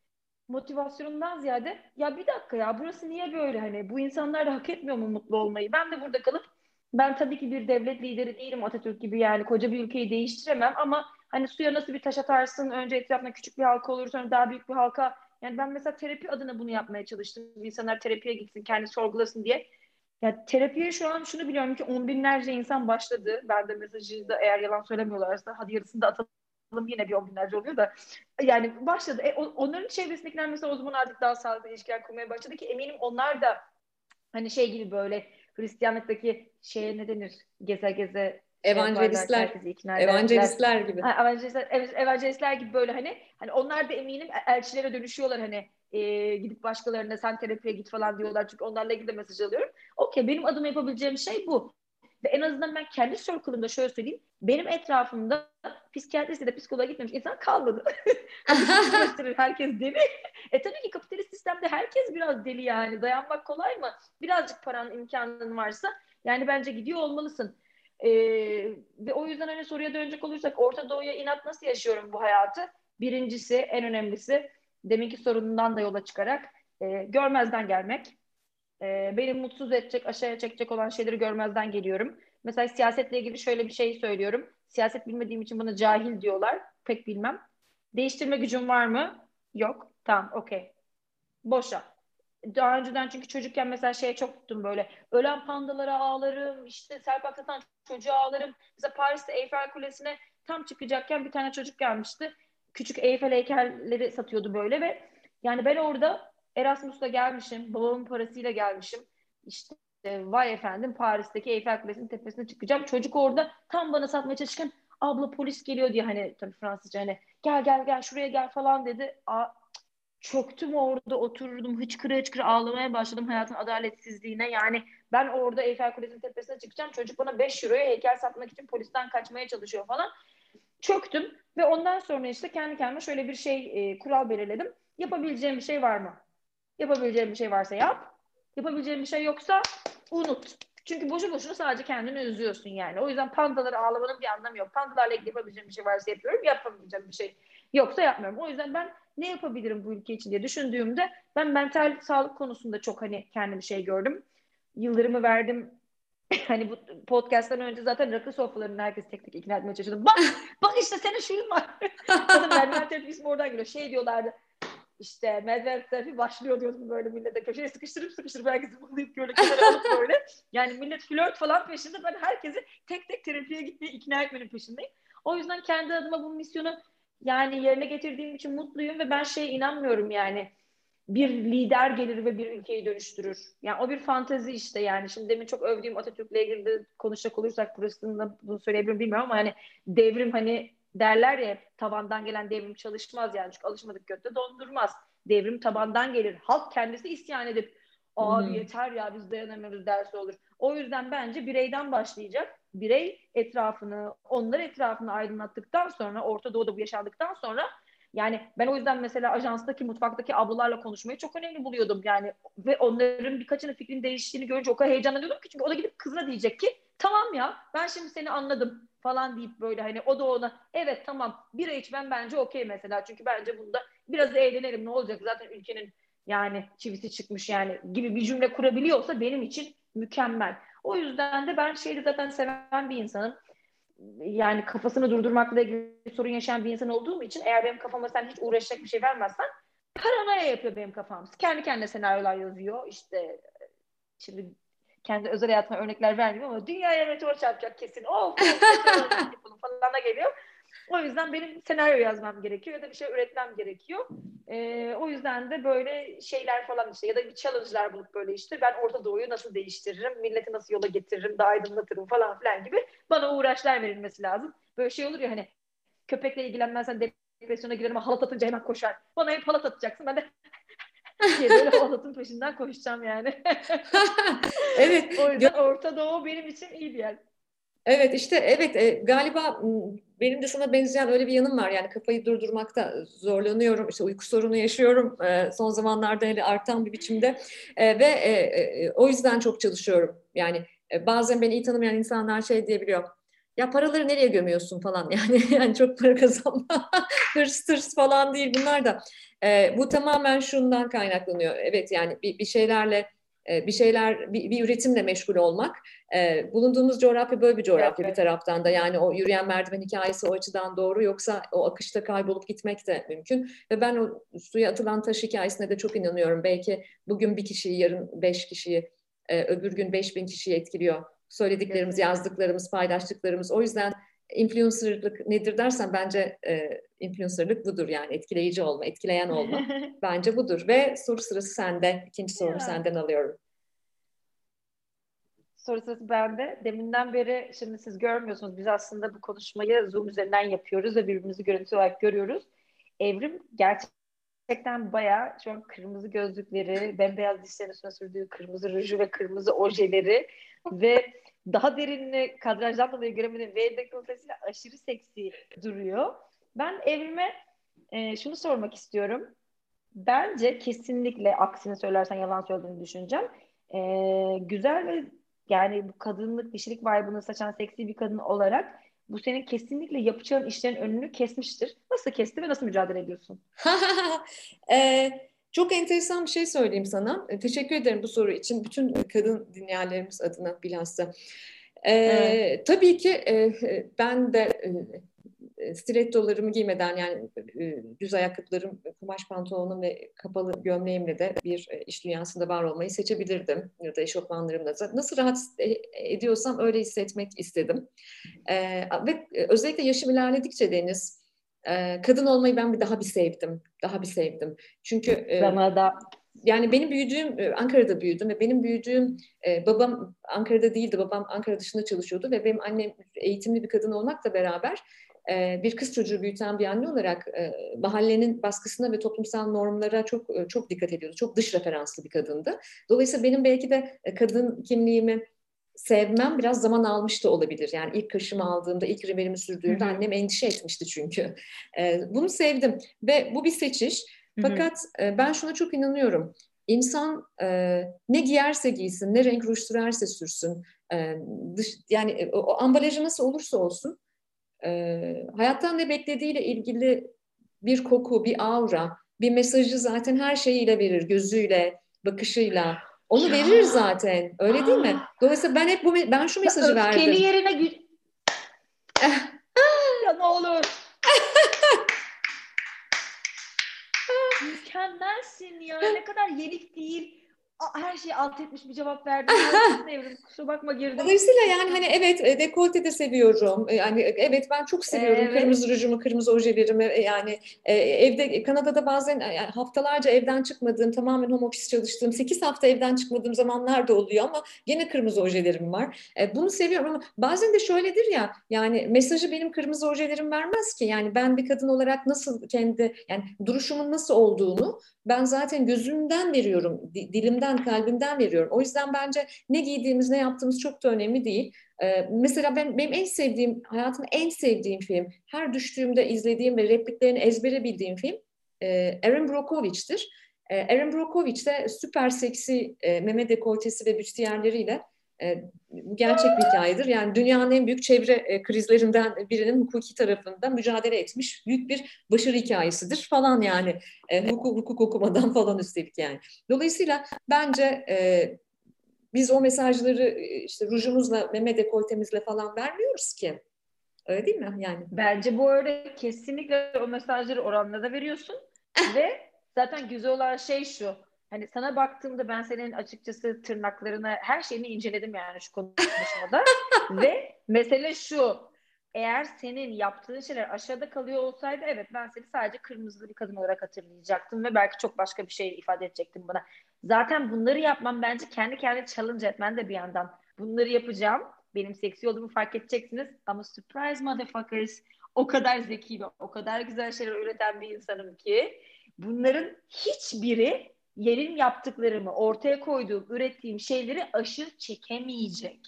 motivasyonundan ziyade ya bir dakika ya burası niye böyle hani bu insanlar da hak etmiyor mu mutlu olmayı? Ben de burada kalıp ben tabii ki bir devlet lideri değilim Atatürk gibi yani koca bir ülkeyi değiştiremem ama hani suya nasıl bir taş atarsın önce etrafında küçük bir halka olur sonra daha büyük bir halka yani ben mesela terapi adına bunu yapmaya çalıştım. İnsanlar terapiye gitsin kendi sorgulasın diye. Ya terapiye şu an şunu biliyorum ki on binlerce insan başladı. Ben de mesajı da eğer yalan söylemiyorlarsa hadi yarısını da atalım yine bir on binlerce oluyor da yani başladı. E, onların çevresindekiler mesela o zaman artık daha sağlıklı ilişkiler kurmaya başladı ki eminim onlar da hani şey gibi böyle Hristiyanlıktaki şeye ne denir? Geze geze şey evangelistler evangelistler gibi. Ha, evangelistler, evangelistler gibi böyle hani hani onlar da eminim elçilere dönüşüyorlar hani e, gidip başkalarına sen terapiye git falan diyorlar çünkü onlarla ilgili de mesaj alıyorum. Okey benim adıma yapabileceğim şey bu. Ve en azından ben kendi circle'ımda şöyle söyleyeyim. Benim etrafımda psikiyatrist ya da psikoloğa gitmemiş insan kalmadı. herkes deli. E tabii ki kapitalist sistemde herkes biraz deli yani. Dayanmak kolay mı? Birazcık paran imkanın varsa yani bence gidiyor olmalısın. Ee, ve o yüzden hani soruya dönecek olursak Orta Doğu'ya inat nasıl yaşıyorum bu hayatı? Birincisi en önemlisi deminki sorunundan da yola çıkarak e, görmezden gelmek e, beni mutsuz edecek, aşağıya çekecek olan şeyleri görmezden geliyorum. Mesela siyasetle ilgili şöyle bir şey söylüyorum. Siyaset bilmediğim için bana cahil diyorlar. Pek bilmem. Değiştirme gücüm var mı? Yok. Tamam, okey. Boşa. Daha önceden çünkü çocukken mesela şeye çok tuttum böyle. Ölen pandalara ağlarım, işte Serpak satan çocuğa ağlarım. Mesela Paris'te Eiffel Kulesi'ne tam çıkacakken bir tane çocuk gelmişti. Küçük Eiffel heykelleri satıyordu böyle ve yani ben orada Erasmus'la gelmişim. Babamın parasıyla gelmişim. İşte vay efendim Paris'teki Eiffel Kulesi'nin tepesine çıkacağım. Çocuk orada tam bana satmaya çalışırken abla polis geliyor diye hani tabii Fransızca hani gel gel gel şuraya gel falan dedi. Aa, çöktüm orada oturdum hıçkıra hıçkıra ağlamaya başladım hayatın adaletsizliğine. Yani ben orada Eiffel Kulesi'nin tepesine çıkacağım. Çocuk bana 5 euroya heykel satmak için polisten kaçmaya çalışıyor falan. Çöktüm ve ondan sonra işte kendi kendime şöyle bir şey e, kural belirledim Yapabileceğim bir şey var mı? Yapabileceğim bir şey varsa yap. Yapabileceğim bir şey yoksa unut. Çünkü boşu boşuna sadece kendini üzüyorsun yani. O yüzden pandaları ağlamanın bir anlamı yok. Pandalarla ilgili yapabileceğim bir şey varsa yapıyorum. Yapabileceğim bir şey yoksa yapmıyorum. O yüzden ben ne yapabilirim bu ülke için diye düşündüğümde ben mental sağlık konusunda çok hani kendim şey gördüm. Yıllarımı verdim. hani bu podcast'tan önce zaten rakı sofralarını herkes tek tek ikna etmeye çalışıyordum. Bak, bak işte senin şuyun var. Kadın merdiven terapismi oradan geliyor. Şey diyorlardı işte medvel terapi başlıyor diyordum böyle millete köşeye sıkıştırıp sıkıştırıp herkesi mıhlayıp böyle kenara alıp böyle. Yani millet flört falan peşinde ben herkesi tek tek terapiye gitmeye ikna etmenin peşindeyim. O yüzden kendi adıma bu misyonu yani yerine getirdiğim için mutluyum ve ben şeye inanmıyorum yani bir lider gelir ve bir ülkeyi dönüştürür. Yani o bir fantezi işte yani. Şimdi demin çok övdüğüm Atatürk'le ilgili de konuşacak olursak burasında bunu söyleyebilirim bilmiyorum ama hani devrim hani derler ya tabandan gelen devrim çalışmaz yani çünkü alışmadık götte dondurmaz. Devrim tabandan gelir. Halk kendisi isyan edip abi hmm. yeter ya biz dayanamıyoruz dersi olur. O yüzden bence bireyden başlayacak. Birey etrafını, onlar etrafını aydınlattıktan sonra, Orta Doğu'da bu yaşandıktan sonra yani ben o yüzden mesela ajanstaki, mutfaktaki ablalarla konuşmayı çok önemli buluyordum yani. Ve onların birkaçının fikrin değiştiğini görünce o kadar heyecanlanıyordum ki çünkü o da gidip kızına diyecek ki tamam ya ben şimdi seni anladım falan deyip böyle hani o da ona evet tamam bira içmem bence okey mesela çünkü bence bunda biraz eğlenelim ne olacak zaten ülkenin yani çivisi çıkmış yani gibi bir cümle kurabiliyorsa benim için mükemmel. O yüzden de ben şeyi zaten seven bir insanım. Yani kafasını durdurmakla ilgili sorun yaşayan bir insan olduğum için eğer benim kafama sen hiç uğraşacak bir şey vermezsen paranoya yapıyor benim kafam. Kendi kendine senaryolar yazıyor. İşte şimdi kendi özel hayatıma örnekler vermiyorum ama dünyaya meteor çarpacak kesin. Of falan geliyor. O yüzden benim senaryo yazmam gerekiyor ya da bir şey üretmem gerekiyor. Ee, o yüzden de böyle şeyler falan işte ya da bir challenge'lar bulup böyle işte ben Orta Doğu'yu nasıl değiştiririm, milleti nasıl yola getiririm, daha aydınlatırım falan filan gibi bana uğraşlar verilmesi lazım. Böyle şey olur ya hani köpekle ilgilenmezsen depresyona girerim halat atınca hemen koşar. Bana hep halat atacaksın. Ben de diye böyle peşinden koşacağım yani. evet. o yüzden Orta Doğu benim için iyi bir yer. Evet işte evet e, galiba benim de sana benzeyen öyle bir yanım var yani kafayı durdurmakta zorlanıyorum işte uyku sorunu yaşıyorum e, son zamanlarda hele artan bir biçimde e, ve e, e, o yüzden çok çalışıyorum yani e, bazen beni iyi tanımayan insanlar şey diyebiliyor ya paraları nereye gömüyorsun falan yani yani çok para kazanma hırs tırs falan değil bunlar da. E, bu tamamen şundan kaynaklanıyor. Evet yani bir, bir şeylerle bir şeyler bir, bir üretimle meşgul olmak e, bulunduğumuz coğrafya böyle bir coğrafya evet. bir taraftan da. Yani o yürüyen merdiven hikayesi o açıdan doğru yoksa o akışta kaybolup gitmek de mümkün. Ve ben o suya atılan taş hikayesine de çok inanıyorum. Belki bugün bir kişiyi yarın beş kişiyi e, öbür gün beş bin kişiyi etkiliyor söylediklerimiz, yazdıklarımız, paylaştıklarımız. O yüzden influencerlık nedir dersen bence e, influencerlık budur yani etkileyici olma, etkileyen olma. bence budur ve soru sırası sende. İkinci sorumu senden alıyorum. Soru sırası bende. Deminden beri şimdi siz görmüyorsunuz. Biz aslında bu konuşmayı Zoom üzerinden yapıyoruz ve birbirimizi görüntü olarak görüyoruz. Evrim gerçekten bayağı şu an kırmızı gözlükleri, bembeyaz dişlerin üstüne sürdüğü kırmızı ruju ve kırmızı ojeleri ve daha derinli kadrajdan dolayı göremedim. V dekoltesiyle aşırı seksi duruyor. Ben evrime e, şunu sormak istiyorum. Bence kesinlikle aksini söylersen yalan söylediğini düşüneceğim. E, güzel ve yani bu kadınlık, dişilik vibe'ını saçan seksi bir kadın olarak bu senin kesinlikle yapacağın işlerin önünü kesmiştir. Nasıl kesti ve nasıl mücadele ediyorsun? e, çok enteresan bir şey söyleyeyim sana. E, teşekkür ederim bu soru için. Bütün kadın dinleyenlerimiz adına bilhassa. Ee, evet. Tabii ki e, ben de e, stilettolarımı giymeden yani e, düz ayakkabılarım, kumaş pantolonum ve kapalı gömleğimle de bir e, iş dünyasında var olmayı seçebilirdim. Ya da eşofmanlarımla da. Nasıl rahat e, ediyorsam öyle hissetmek istedim. E, ve özellikle yaşım ilerledikçe Deniz, e, kadın olmayı ben bir daha bir sevdim. Daha bir sevdim. Çünkü e, Bana da yani benim büyüdüğüm Ankara'da büyüdüm ve benim büyüdüğüm e, babam Ankara'da değildi. Babam Ankara dışında çalışıyordu ve benim annem eğitimli bir kadın olmakla beraber e, bir kız çocuğu büyüten bir anne olarak e, mahallenin baskısına ve toplumsal normlara çok e, çok dikkat ediyordu. Çok dış referanslı bir kadındı. Dolayısıyla benim belki de e, kadın kimliğimi sevmem biraz zaman almıştı olabilir. Yani ilk kaşımı aldığımda, ilk rimelimi sürdüğümde annem endişe etmişti çünkü. E, bunu sevdim ve bu bir seçiş. Fakat e, ben şuna çok inanıyorum. İnsan e, ne giyerse giysin, ne renk ruj sürerse sürsün, e, dış, yani e, o, o ambalajı nasıl olursa olsun, e, hayattan ne beklediğiyle ilgili bir koku, bir aura, bir mesajı zaten her şeyiyle verir, gözüyle, bakışıyla. Onu ya. verir zaten. Öyle değil mi? Dolayısıyla ben hep bu ben şu mesajı Öfkeli verdim. Öfkeli yerine ya ne olur. Mükemmelsin ya. Ne kadar yenik değil her şeyi alt etmiş bir cevap verdim. Evrim, kusura bakma girdim. Dolayısıyla yani hani evet e, dekolte de seviyorum. E, yani e, evet ben çok seviyorum evet. kırmızı rujumu, kırmızı ojelerimi. Yani evde Kanada'da bazen haftalarca evden çıkmadığım, tamamen home office çalıştığım, 8 hafta evden çıkmadığım zamanlar da oluyor ama gene kırmızı ojelerim var. Bunu seviyorum ama bazen de şöyledir ya yani mesajı benim kırmızı ojelerim vermez ki. Yani ben bir kadın olarak nasıl kendi yani duruşumun nasıl olduğunu ben zaten gözümden veriyorum, dilimden, kalbimden veriyorum. O yüzden bence ne giydiğimiz, ne yaptığımız çok da önemli değil. Ee, mesela ben, benim en sevdiğim, hayatımda en sevdiğim film, her düştüğümde izlediğim ve repliklerini ezbere bildiğim film e, Erin Brockovich'tir. E, Erin Brockovich de süper seksi e, meme dekoltesi ve büstiyerleriyle e, gerçek bir hikayedir. Yani dünyanın en büyük çevre e, krizlerinden birinin hukuki tarafında mücadele etmiş büyük bir başarı hikayesidir falan yani. E, hukuk, hukuk okumadan falan üstelik yani. Dolayısıyla bence biz o mesajları işte rujumuzla, meme dekoltemizle falan vermiyoruz ki. Öyle değil mi yani? Bence bu öyle kesinlikle o mesajları oranla da veriyorsun ve zaten güzel olan şey şu Hani sana baktığımda ben senin açıkçası tırnaklarını her şeyini inceledim yani şu konuşmada. Ve mesele şu. Eğer senin yaptığın şeyler aşağıda kalıyor olsaydı evet ben seni sadece kırmızılı bir kadın olarak hatırlayacaktım ve belki çok başka bir şey ifade edecektim bana. Zaten bunları yapmam bence kendi kendine challenge etmen de bir yandan. Bunları yapacağım. Benim seksi olduğumu fark edeceksiniz. Ama surprise motherfuckers o kadar zeki ve o kadar güzel şeyler üreten bir insanım ki bunların hiçbiri yerin yaptıklarımı, ortaya koyduğum, ürettiğim şeyleri aşırı çekemeyecek.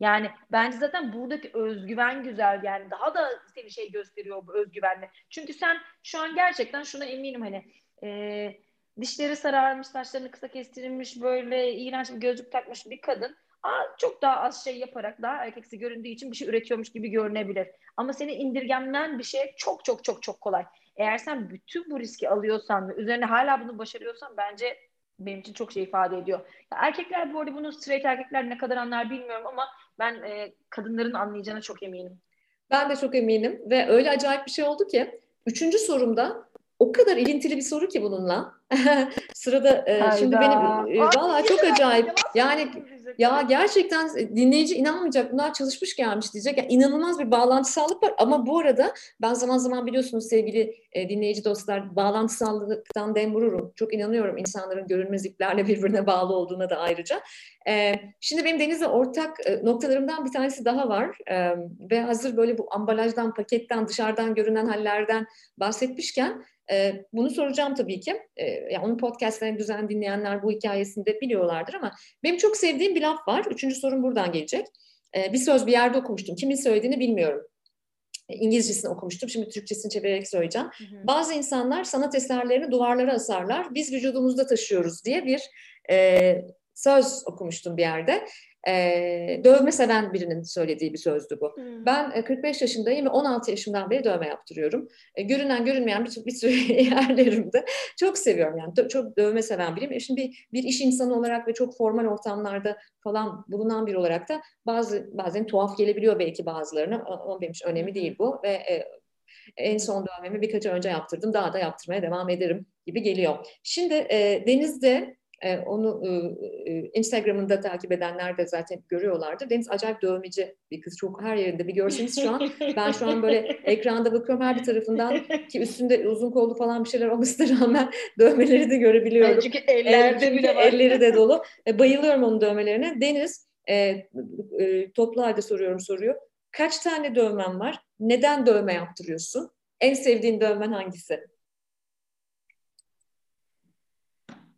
Yani bence zaten buradaki özgüven güzel yani daha da seni şey gösteriyor bu özgüvenle. Çünkü sen şu an gerçekten şuna eminim hani e, dişleri sararmış, saçlarını kısa kestirilmiş böyle iğrenç bir gözlük takmış bir kadın Aa, çok daha az şey yaparak daha erkeksi göründüğü için bir şey üretiyormuş gibi görünebilir. Ama seni indirgemden bir şey çok çok çok çok kolay. Eğer sen bütün bu riski alıyorsan ve üzerine hala bunu başarıyorsan bence benim için çok şey ifade ediyor. Ya erkekler bu arada bunu straight erkekler ne kadar anlar bilmiyorum ama ben e, kadınların anlayacağına çok eminim. Ben de çok eminim ve öyle acayip bir şey oldu ki üçüncü sorumda o kadar ilintili bir soru ki bununla. Sırada e, şimdi benim e, valla çok acayip. Yani ya gerçekten dinleyici inanmayacak. Bunlar çalışmış gelmiş diyecek. Yani inanılmaz bir bağlantısallık var ama bu arada ben zaman zaman biliyorsunuz sevgili e, dinleyici dostlar bağlantısallıktan dem vururum. Çok inanıyorum insanların görünmezliklerle birbirine bağlı olduğuna da ayrıca. E, şimdi benim Deniz'le ortak e, noktalarımdan bir tanesi daha var. E, ve hazır böyle bu ambalajdan, paketten, dışarıdan görünen hallerden bahsetmişken e, bunu soracağım tabii ki. E, yani onun podcastlerini düzen dinleyenler bu hikayesini de biliyorlardır ama benim çok sevdiğim bir laf var. Üçüncü sorum buradan gelecek. E, bir söz bir yerde okumuştum. Kimin söylediğini bilmiyorum. İngilizcesini okumuştum. Şimdi Türkçesini çevirerek söyleyeceğim. Hı hı. Bazı insanlar sanat eserlerini duvarlara asarlar. Biz vücudumuzda taşıyoruz diye bir e, söz okumuştum bir yerde. E, dövme seven birinin söylediği bir sözdü bu. Hmm. Ben 45 yaşındayım ve 16 yaşından beri dövme yaptırıyorum. E, görünen görünmeyen bir, bir sürü yerlerimde çok seviyorum yani çok dövme seven biriyim. E, şimdi bir, bir iş insanı olarak ve çok formal ortamlarda falan bulunan bir olarak da bazı bazen tuhaf gelebiliyor belki bazılarına. Ama benim için önemli değil bu ve e, en son dövmemi birkaç önce yaptırdım. Daha da yaptırmaya devam ederim gibi geliyor. Şimdi e, Deniz'de e, onu e, e, Instagram'ında takip edenler de zaten görüyorlardır. Deniz acayip dövmeci bir kız. Çok her yerinde bir görseniz şu an. Ben şu an böyle ekranda bakıyorum her bir tarafından ki üstünde uzun kollu falan bir şeyler olmasına rağmen dövmeleri de görebiliyorum. çünkü ellerde evet, bile var. Elleri de dolu. bayılıyorum onun dövmelerine. Deniz e, e, toplu halde soruyorum soruyor. Kaç tane dövmen var? Neden dövme yaptırıyorsun? En sevdiğin dövmen hangisi?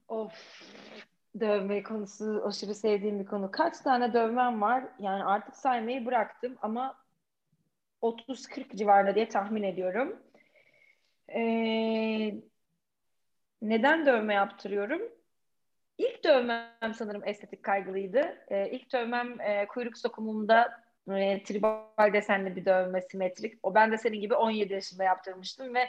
Of dövme konusu aşırı sevdiğim bir konu. Kaç tane dövmem var? Yani artık saymayı bıraktım ama 30-40 civarında diye tahmin ediyorum. Ee, neden dövme yaptırıyorum? İlk dövmem sanırım estetik kaygılıydı. Ee, ilk dövmem e, kuyruk sokumumda e, tribal desenli bir dövme simetrik. O ben de senin gibi 17 yaşında yaptırmıştım ve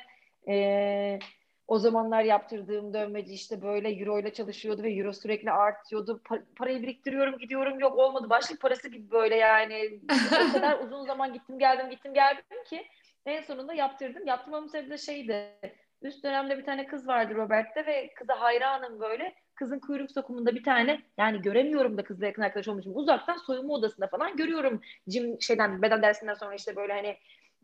e, o zamanlar yaptırdığım dövmeci işte böyle euro ile çalışıyordu ve euro sürekli artıyordu. Pa- parayı biriktiriyorum gidiyorum yok olmadı. Başlık parası gibi böyle yani. o kadar uzun zaman gittim geldim gittim geldim ki en sonunda yaptırdım. Yaptırmamın sebebi de şeydi. Üst dönemde bir tane kız vardı Robert'te ve kıza hayranım böyle. Kızın kuyruk sokumunda bir tane yani göremiyorum da kızla yakın arkadaş olmuşum. Uzaktan soyunma odasında falan görüyorum. Jim şeyden beden dersinden sonra işte böyle hani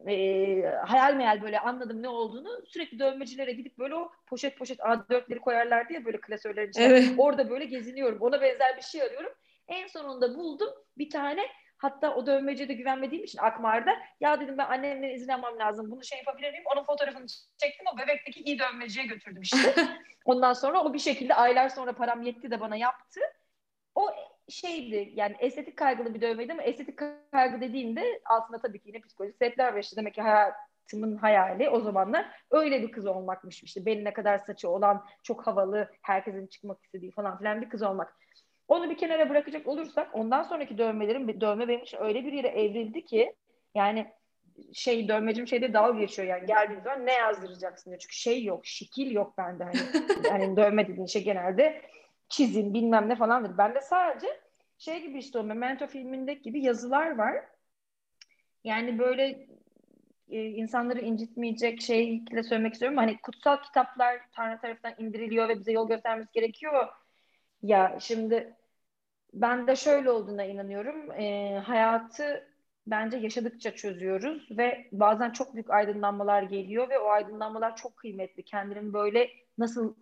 e, hayal meyal böyle anladım ne olduğunu sürekli dövmecilere gidip böyle o poşet poşet A4'leri koyarlar diye böyle klasörlerin içine. Evet. Orada böyle geziniyorum. Ona benzer bir şey arıyorum. En sonunda buldum bir tane Hatta o dövmeciye de güvenmediğim için Akmar'da ya dedim ben annemden izin almam lazım. Bunu şey yapabilir miyim? Onun fotoğrafını çektim. O bebekteki iyi dövmeciye götürdüm işte. Ondan sonra o bir şekilde aylar sonra param yetti de bana yaptı. O şeydi yani estetik kaygılı bir dövmeydi ama estetik kaygı dediğimde altında tabii ki yine psikolojik sebepler var işte demek ki hayatımın hayali o zamanlar öyle bir kız olmakmış işte beline kadar saçı olan çok havalı herkesin çıkmak istediği falan filan bir kız olmak. Onu bir kenara bırakacak olursak ondan sonraki dövmelerim dövme benim için öyle bir yere evrildi ki yani şey dövmecim şeyde dalga geçiyor yani geldiğin zaman ne yazdıracaksın diyor. Çünkü şey yok, şekil yok bende hani. yani dövme dediğin şey genelde çizim bilmem ne falandır. Bende sadece şey gibi işte o Memento filmindeki gibi yazılar var. Yani böyle e, insanları incitmeyecek şeyle söylemek istiyorum. Hani kutsal kitaplar Tanrı tarafından indiriliyor ve bize yol göstermesi gerekiyor. Ya şimdi ben de şöyle olduğuna inanıyorum. E, hayatı bence yaşadıkça çözüyoruz ve bazen çok büyük aydınlanmalar geliyor ve o aydınlanmalar çok kıymetli. Kendinin böyle nasıl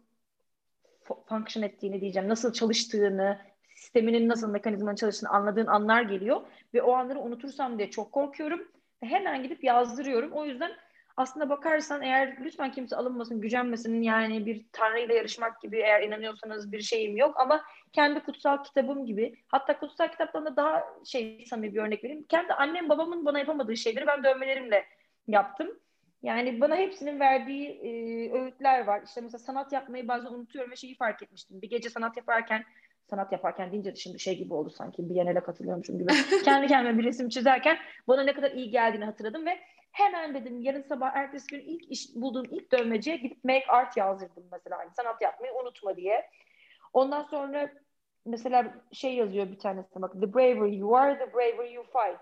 function ettiğini diyeceğim, nasıl çalıştığını, sisteminin nasıl mekanizmanın çalıştığını anladığın anlar geliyor ve o anları unutursam diye çok korkuyorum. Hemen gidip yazdırıyorum. O yüzden aslında bakarsan eğer lütfen kimse alınmasın, gücenmesin yani bir tanrıyla yarışmak gibi eğer inanıyorsanız bir şeyim yok ama kendi kutsal kitabım gibi hatta kutsal kitaptan da daha şey samimi bir örnek vereyim. Kendi annem babamın bana yapamadığı şeyleri ben dövmelerimle yaptım. Yani bana hepsinin verdiği e, öğütler var. İşte mesela sanat yapmayı bazen unutuyorum ve şeyi fark etmiştim. Bir gece sanat yaparken sanat yaparken deyince de şimdi şey gibi oldu sanki bir Biennale katılıyormuşum gibi. Kendi kendime bir resim çizerken bana ne kadar iyi geldiğini hatırladım ve hemen dedim yarın sabah ertesi gün ilk iş bulduğum ilk dövmeciye gidip make art yazdırdım mesela. Hani sanat yapmayı unutma diye. Ondan sonra mesela şey yazıyor bir tanesi bak the braver you are the braver you fight.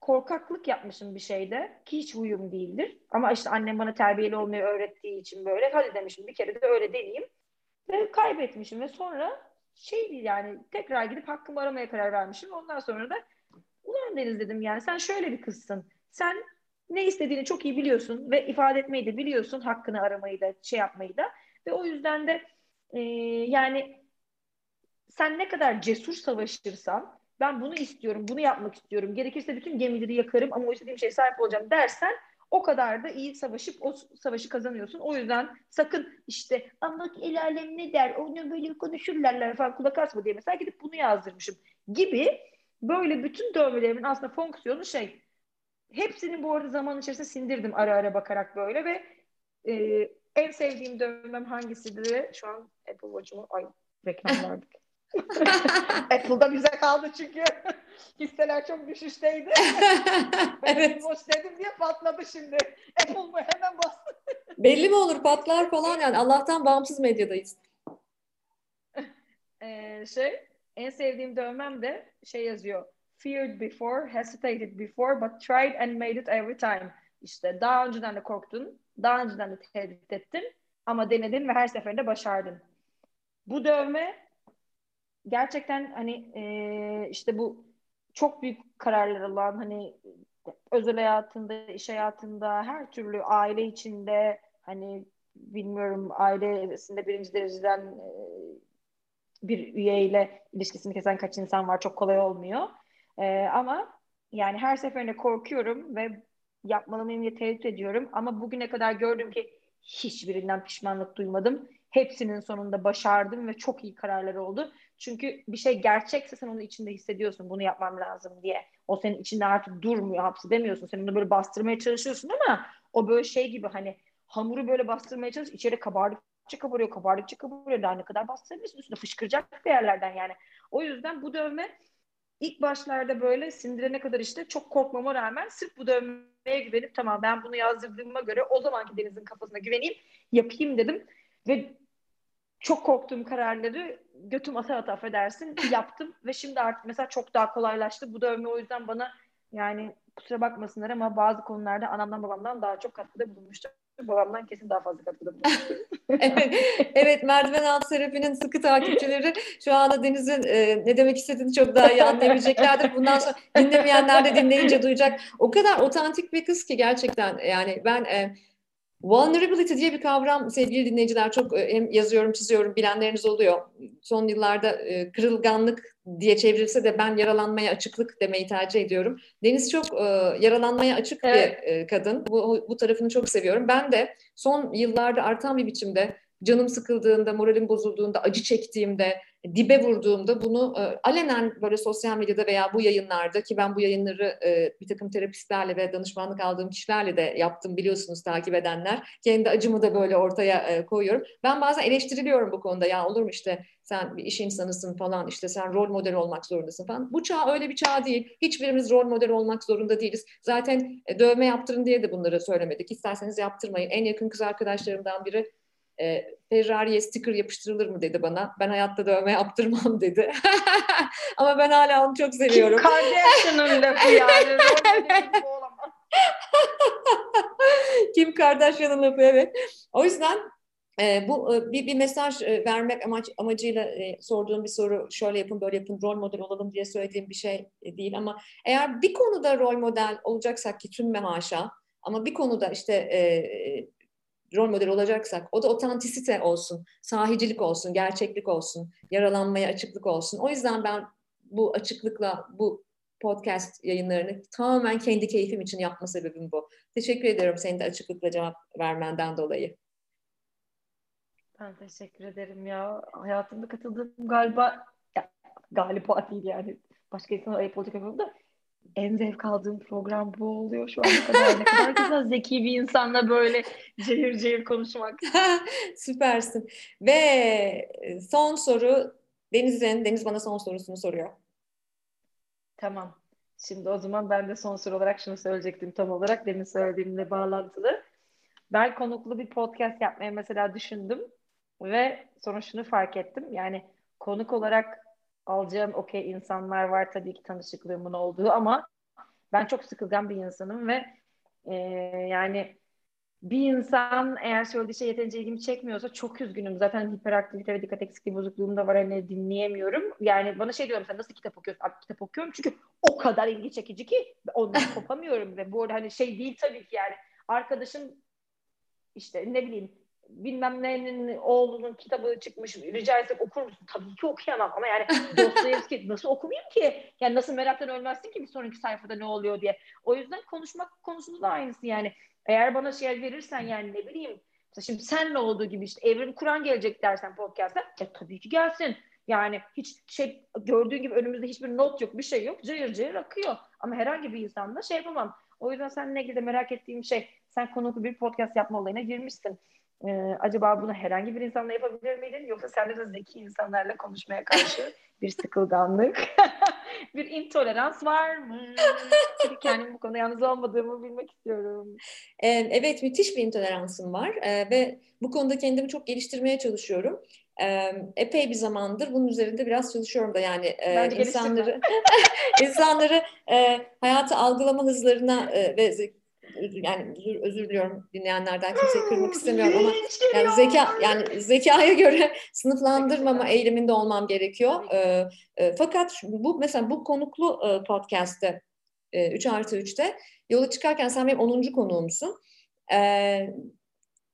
Korkaklık yapmışım bir şeyde ki hiç uyum değildir. Ama işte annem bana terbiyeli olmayı öğrettiği için böyle hadi demişim bir kere de öyle deneyeyim. Ve kaybetmişim ve sonra şey değil yani tekrar gidip hakkımı aramaya karar vermişim. Ondan sonra da ulan Deniz dedim yani sen şöyle bir kızsın. Sen ne istediğini çok iyi biliyorsun ve ifade etmeyi de biliyorsun. Hakkını aramayı da şey yapmayı da. Ve o yüzden de e, yani sen ne kadar cesur savaşırsan ben bunu istiyorum, bunu yapmak istiyorum. Gerekirse bütün gemileri yakarım ama o istediğim şeye sahip olacağım dersen o kadar da iyi savaşıp o savaşı kazanıyorsun. O yüzden sakın işte ama el alem ne der, onu böyle konuşurlarlar falan kulak asma diye mesela gidip bunu yazdırmışım gibi böyle bütün dövmelerimin aslında fonksiyonu şey hepsini bu arada zaman içerisinde sindirdim ara ara bakarak böyle ve e, en sevdiğim dövmem hangisidir? Şu an Apple Watch'umu ay reklam verdik. Apple'da bize kaldı çünkü hisseler çok düşüşteydi. ben evet. Watch dedim diye patladı şimdi. Apple mı hemen bastı. Belli mi olur patlar falan yani Allah'tan bağımsız medyadayız. ee, şey en sevdiğim dövmem de şey yazıyor. Feared before, hesitated before, but tried and made it every time. İşte daha önceden de korktun, daha önceden de tehdit ettin ama denedin ve her seferinde başardın. Bu dövme gerçekten hani e, işte bu çok büyük kararlar alan hani özel hayatında, iş hayatında, her türlü aile içinde hani bilmiyorum ailesinde birinci dereceden e, bir üyeyle ilişkisini kesen kaç insan var çok kolay olmuyor. E, ama yani her seferinde korkuyorum ve yapmalı mıyım diye tereddüt ediyorum. Ama bugüne kadar gördüm ki hiçbirinden pişmanlık duymadım. Hepsinin sonunda başardım ve çok iyi kararlar oldu. Çünkü bir şey gerçekse sen onu içinde hissediyorsun. Bunu yapmam lazım diye. O senin içinde artık durmuyor, hapsi demiyorsun. Sen onu böyle bastırmaya çalışıyorsun ama o böyle şey gibi hani hamuru böyle bastırmaya çalış içeri kabardık kabardıkça kabarıyor, kabardıkça kabarıyor. Daha ne kadar bastırabilirsin üstüne fışkıracak bir yerlerden yani. O yüzden bu dövme ilk başlarda böyle sindirene kadar işte çok korkmama rağmen sırf bu dövmeye güvenip tamam ben bunu yazdırdığıma göre o zamanki Deniz'in kafasına güveneyim yapayım dedim. Ve çok korktuğum kararları götüm ata ata affedersin yaptım ve şimdi artık mesela çok daha kolaylaştı. Bu dövme o yüzden bana yani kusura bakmasınlar ama bazı konularda anamdan babamdan daha çok katkıda bulunmuştur. Babamdan kesin daha fazla katkıda bulunmuştur. evet, evet, merdiven altı terapinin sıkı takipçileri şu anda Deniz'in e, ne demek istediğini çok daha iyi anlayabileceklerdir. Bundan sonra dinlemeyenler de dinleyince duyacak. O kadar otantik bir kız ki gerçekten yani ben e, Vulnerability diye bir kavram sevgili dinleyiciler çok e, hem yazıyorum çiziyorum bilenleriniz oluyor. Son yıllarda e, kırılganlık diye çevrilse de ben yaralanmaya açıklık demeyi tercih ediyorum. Deniz çok e, yaralanmaya açık evet. bir kadın. Bu, bu tarafını çok seviyorum. Ben de son yıllarda artan bir biçimde canım sıkıldığında, moralim bozulduğunda, acı çektiğimde, dibe vurduğumda bunu e, alenen böyle sosyal medyada veya bu yayınlarda ki ben bu yayınları e, bir takım terapistlerle ve danışmanlık aldığım kişilerle de yaptım biliyorsunuz takip edenler. Kendi acımı da böyle ortaya e, koyuyorum. Ben bazen eleştiriliyorum bu konuda ya olur mu işte sen bir iş insanısın falan işte sen rol model olmak zorundasın falan. Bu çağ öyle bir çağ değil. Hiçbirimiz rol model olmak zorunda değiliz. Zaten e, dövme yaptırın diye de bunları söylemedik. İsterseniz yaptırmayın. En yakın kız arkadaşlarımdan biri e, Ferrari'ye sticker yapıştırılır mı dedi bana. Ben hayatta dövme yaptırmam dedi. Ama ben hala onu çok seviyorum. Kim Kardashian'ın lafı yani. Kim Kardashian'ın lafı evet. O yüzden e, bu e, bir, bir mesaj e, vermek amaç amacıyla e, sorduğum bir soru şöyle yapın böyle yapın rol model olalım diye söylediğim bir şey e, değil ama eğer bir konuda rol model olacaksak ki tüm haşa ama bir konuda işte e, rol model olacaksak o da otantisite olsun, sahicilik olsun, gerçeklik olsun, yaralanmaya açıklık olsun. O yüzden ben bu açıklıkla bu podcast yayınlarını tamamen kendi keyfim için yapma sebebim bu. Teşekkür ediyorum senin de açıklıkla cevap vermenden dolayı. Ben teşekkür ederim ya. Hayatımda katıldığım galiba ya, galiba değil yani. Başka insanlar ayıp olacak da en zevk aldığım program bu oluyor şu ana kadar. Ne kadar güzel zeki bir insanla böyle cehir cehir konuşmak. Süpersin. Ve e, son soru Deniz'in. Deniz bana son sorusunu soruyor. Tamam. Şimdi o zaman ben de son soru olarak şunu söyleyecektim tam olarak. Demin söylediğimle bağlantılı. Ben konuklu bir podcast yapmaya mesela düşündüm. Ve sonra şunu fark ettim. Yani konuk olarak alacağım okey insanlar var tabii ki tanışıklığımın olduğu ama ben çok sıkılgan bir insanım ve e, yani bir insan eğer söylediği şey yeterince ilgimi çekmiyorsa çok üzgünüm. Zaten hiperaktivite ve dikkat eksikliği bozukluğum da var hani dinleyemiyorum. Yani bana şey diyorum sen nasıl kitap okuyorsun? Abi kitap okuyorum çünkü o kadar ilgi çekici ki ondan kopamıyorum ve bu arada hani şey değil tabii ki yani arkadaşım işte ne bileyim bilmem nenin oğlunun kitabı çıkmış rica etsek okur musun? Tabii ki okuyamam ama yani Dostoyevski nasıl okumayayım ki? Yani nasıl meraktan ölmezsin ki bir sonraki sayfada ne oluyor diye. O yüzden konuşmak konusunda da aynısı yani. Eğer bana şey verirsen yani ne bileyim şimdi senle olduğu gibi işte Evrim Kur'an gelecek dersen podcast'a ya tabii ki gelsin. Yani hiç şey gördüğün gibi önümüzde hiçbir not yok, bir şey yok. Cayır cayır akıyor. Ama herhangi bir insanla şey yapamam. O yüzden seninle ilgili de merak ettiğim şey sen konuklu bir podcast yapma olayına girmişsin e, acaba bunu herhangi bir insanla yapabilir miydin yoksa sende de zeki insanlarla konuşmaya karşı bir sıkılganlık, bir intolerans var mı? Çünkü kendim bu konuda yalnız olmadığımı bilmek istiyorum. Evet, müthiş bir intoleransım var ve bu konuda kendimi çok geliştirmeye çalışıyorum. Epey bir zamandır bunun üzerinde biraz çalışıyorum da yani Bence insanları insanları hayatı algılama hızlarına ve yani özür, özür diliyorum dinleyenlerden kimseyi kırmak istemiyorum ama yani zeka yani zekaya göre sınıflandırmama eğiliminde olmam gerekiyor. E, e, fakat bu mesela bu konuklu e, podcast'te e, 3 artı 3'te yola çıkarken sen benim 10. konuğumsun. E,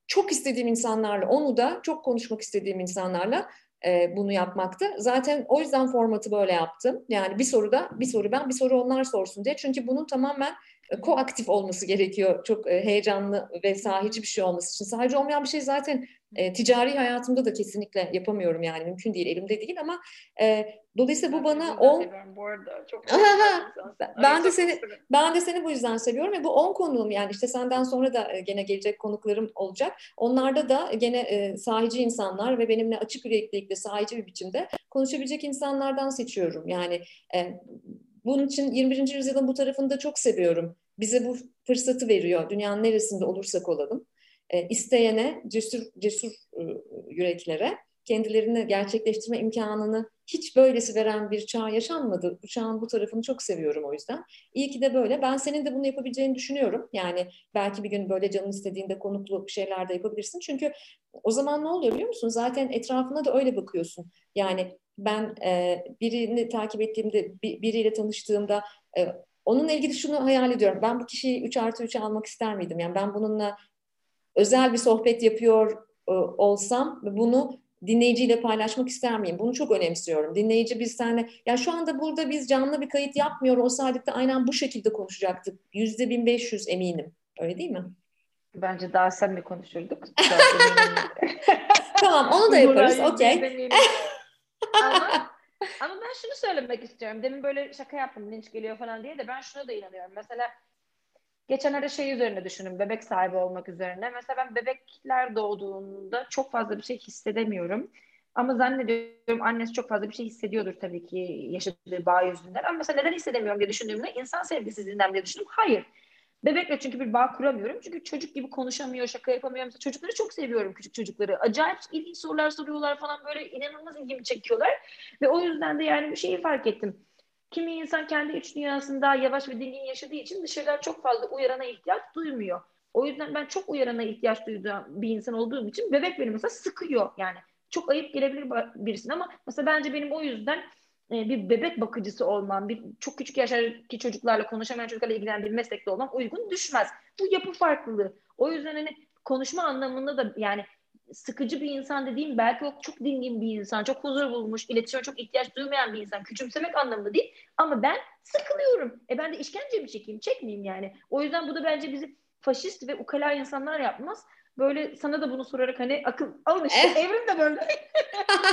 çok istediğim insanlarla, onu da çok konuşmak istediğim insanlarla e, bunu yapmakta. Zaten o yüzden formatı böyle yaptım. Yani bir soru da bir soru ben, bir soru onlar sorsun diye. Çünkü bunun tamamen koaktif olması gerekiyor. Çok e, heyecanlı ve sahici bir şey olması için. Sahici olmayan bir şey zaten e, ticari hayatımda da kesinlikle yapamıyorum yani mümkün değil, elimde değil ama e, dolayısıyla bu bana on bu arada. Çok ben de seni ben de seni bu yüzden seviyorum ve bu on konuğum yani işte senden sonra da e, gene gelecek konuklarım olacak. Onlarda da gene e, sahici insanlar ve benimle açık yüreklilikle sahici bir biçimde konuşabilecek insanlardan seçiyorum. Yani e, bunun için 21. yüzyılın bu tarafını da çok seviyorum. Bize bu fırsatı veriyor. Dünyanın neresinde olursak olalım. E, isteyene, cesur, cesur e, yüreklere kendilerini gerçekleştirme imkanını hiç böylesi veren bir çağ yaşanmadı. Bu çağın bu tarafını çok seviyorum o yüzden. İyi ki de böyle. Ben senin de bunu yapabileceğini düşünüyorum. Yani belki bir gün böyle canın istediğinde konuklu şeyler de yapabilirsin. Çünkü o zaman ne oluyor biliyor musun? Zaten etrafına da öyle bakıyorsun. Yani ben e, birini takip ettiğimde, bir, biriyle tanıştığımda e, onunla ilgili şunu hayal ediyorum. Ben bu kişiyi 3 artı 3'e almak ister miydim? Yani ben bununla özel bir sohbet yapıyor e, olsam bunu dinleyiciyle paylaşmak ister miyim? Bunu çok önemsiyorum. Dinleyici biz seninle, ya şu anda burada biz canlı bir kayıt yapmıyor olsaydık da aynen bu şekilde konuşacaktık. Yüzde bin beş yüz eminim. Öyle değil mi? Bence daha sen mi konuşurduk? tamam onu da yaparız. Okey. ama, ama ben şunu söylemek istiyorum. Demin böyle şaka yaptım linç geliyor falan diye de ben şuna da inanıyorum. Mesela Geçenlerde şey üzerine düşünün, bebek sahibi olmak üzerine. Mesela ben bebekler doğduğunda çok fazla bir şey hissedemiyorum. Ama zannediyorum annesi çok fazla bir şey hissediyordur tabii ki yaşadığı bağ yüzünden. Ama mesela neden hissedemiyorum diye düşündüğümde insan sevgisizliğinden diye düşündüm. Hayır. Bebekle çünkü bir bağ kuramıyorum. Çünkü çocuk gibi konuşamıyor, şaka yapamıyor. Mesela çocukları çok seviyorum küçük çocukları. Acayip ilginç sorular soruyorlar falan böyle inanılmaz ilgimi çekiyorlar. Ve o yüzden de yani bir şeyi fark ettim Kimi insan kendi iç dünyasında yavaş ve dingin yaşadığı için dışarıdan çok fazla uyarana ihtiyaç duymuyor. O yüzden ben çok uyarana ihtiyaç duyduğum bir insan olduğum için bebek beni mesela sıkıyor yani. Çok ayıp gelebilir birisine ama mesela bence benim o yüzden bir bebek bakıcısı olmam, bir çok küçük yaştaki çocuklarla konuşamayan çocuklarla ilgilenen bir meslekte olmam uygun düşmez. Bu yapı farklılığı. O yüzden hani konuşma anlamında da yani sıkıcı bir insan dediğim belki o çok dingin bir insan, çok huzur bulmuş, iletişime çok ihtiyaç duymayan bir insan. Küçümsemek anlamında değil ama ben sıkılıyorum. E ben de işkence mi çekeyim? Çekmeyeyim yani. O yüzden bu da bence bizi faşist ve ukala insanlar yapmaz. Böyle sana da bunu sorarak hani akıl alın işte eh. evrim de böyle.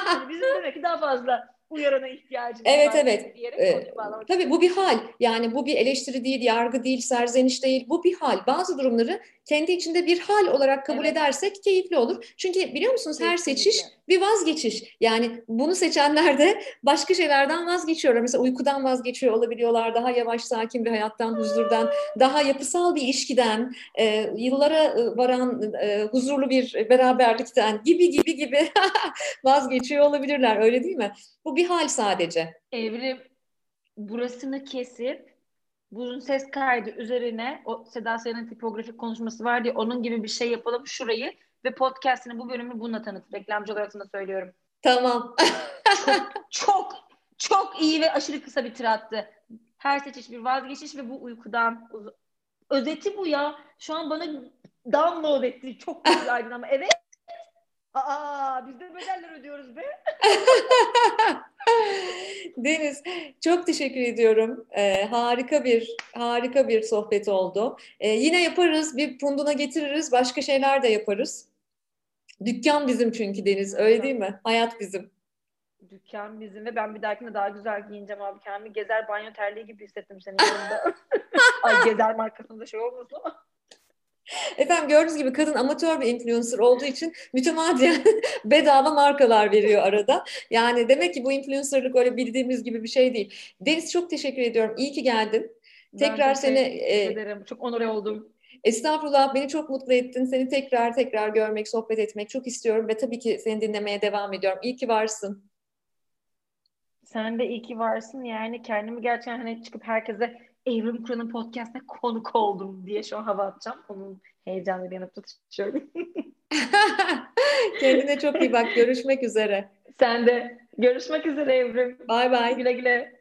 yani bizim demek ki daha fazla uyarana ihtiyacımız evet, var. Evet evet. tabii bu bir hal. Yani bu bir eleştiri değil, yargı değil, serzeniş değil. Bu bir hal. Bazı durumları kendi içinde bir hal olarak kabul evet. edersek keyifli olur. Çünkü biliyor musunuz her seçiş bir vazgeçiş. Yani bunu seçenler de başka şeylerden vazgeçiyorlar. Mesela uykudan vazgeçiyor olabiliyorlar. Daha yavaş, sakin bir hayattan, huzurdan, daha yapısal bir ilişkiden, e, yıllara e, varan e, huzurlu bir beraberlikten gibi gibi gibi vazgeçiyor olabilirler. Öyle değil mi? Bu bir hal sadece. Evrim burasını kesip bunun ses kaydı üzerine o Seda Sayan'ın tipografik konuşması var diye onun gibi bir şey yapalım şurayı ve podcast'ini bu bölümü bununla tanıt. Reklamcı olarak sana söylüyorum. Tamam. çok, çok, çok iyi ve aşırı kısa bir tirattı. Her seçiş bir vazgeçiş ve bu uykudan. Özeti bu ya. Şu an bana download etti. Çok güzel ama evet. Aa biz de bedeller ödüyoruz be. Deniz çok teşekkür ediyorum. Ee, harika bir harika bir sohbet oldu. Ee, yine yaparız. Bir punduna getiririz. Başka şeyler de yaparız. Dükkan bizim çünkü Deniz. Öyle değil mi? Hayat bizim. Dükkan bizim ve ben bir dahakine daha güzel giyineceğim abi. Kendimi gezer banyo terliği gibi hissettim senin yanında. Ay gezer markasında şey olmasın ama. Efendim gördüğünüz gibi kadın amatör bir influencer olduğu için mütemadiyen bedava markalar veriyor arada. Yani demek ki bu influencerlık öyle bildiğimiz gibi bir şey değil. Deniz çok teşekkür ediyorum. İyi ki geldin. Tekrar ben seni e, ederim. Çok onore oldum. Estağfurullah beni çok mutlu ettin. Seni tekrar tekrar görmek, sohbet etmek çok istiyorum ve tabii ki seni dinlemeye devam ediyorum. İyi ki varsın. Sen de iyi ki varsın. Yani kendimi gerçekten hani çıkıp herkese Evrim Kur'an'ın podcastine konuk oldum diye şu an hava atacağım. Onun heyecanlı bir yanıp tutuşuyorum. Kendine çok iyi bak. Görüşmek üzere. Sen de. Görüşmek üzere Evrim. Bay bay. Güle güle.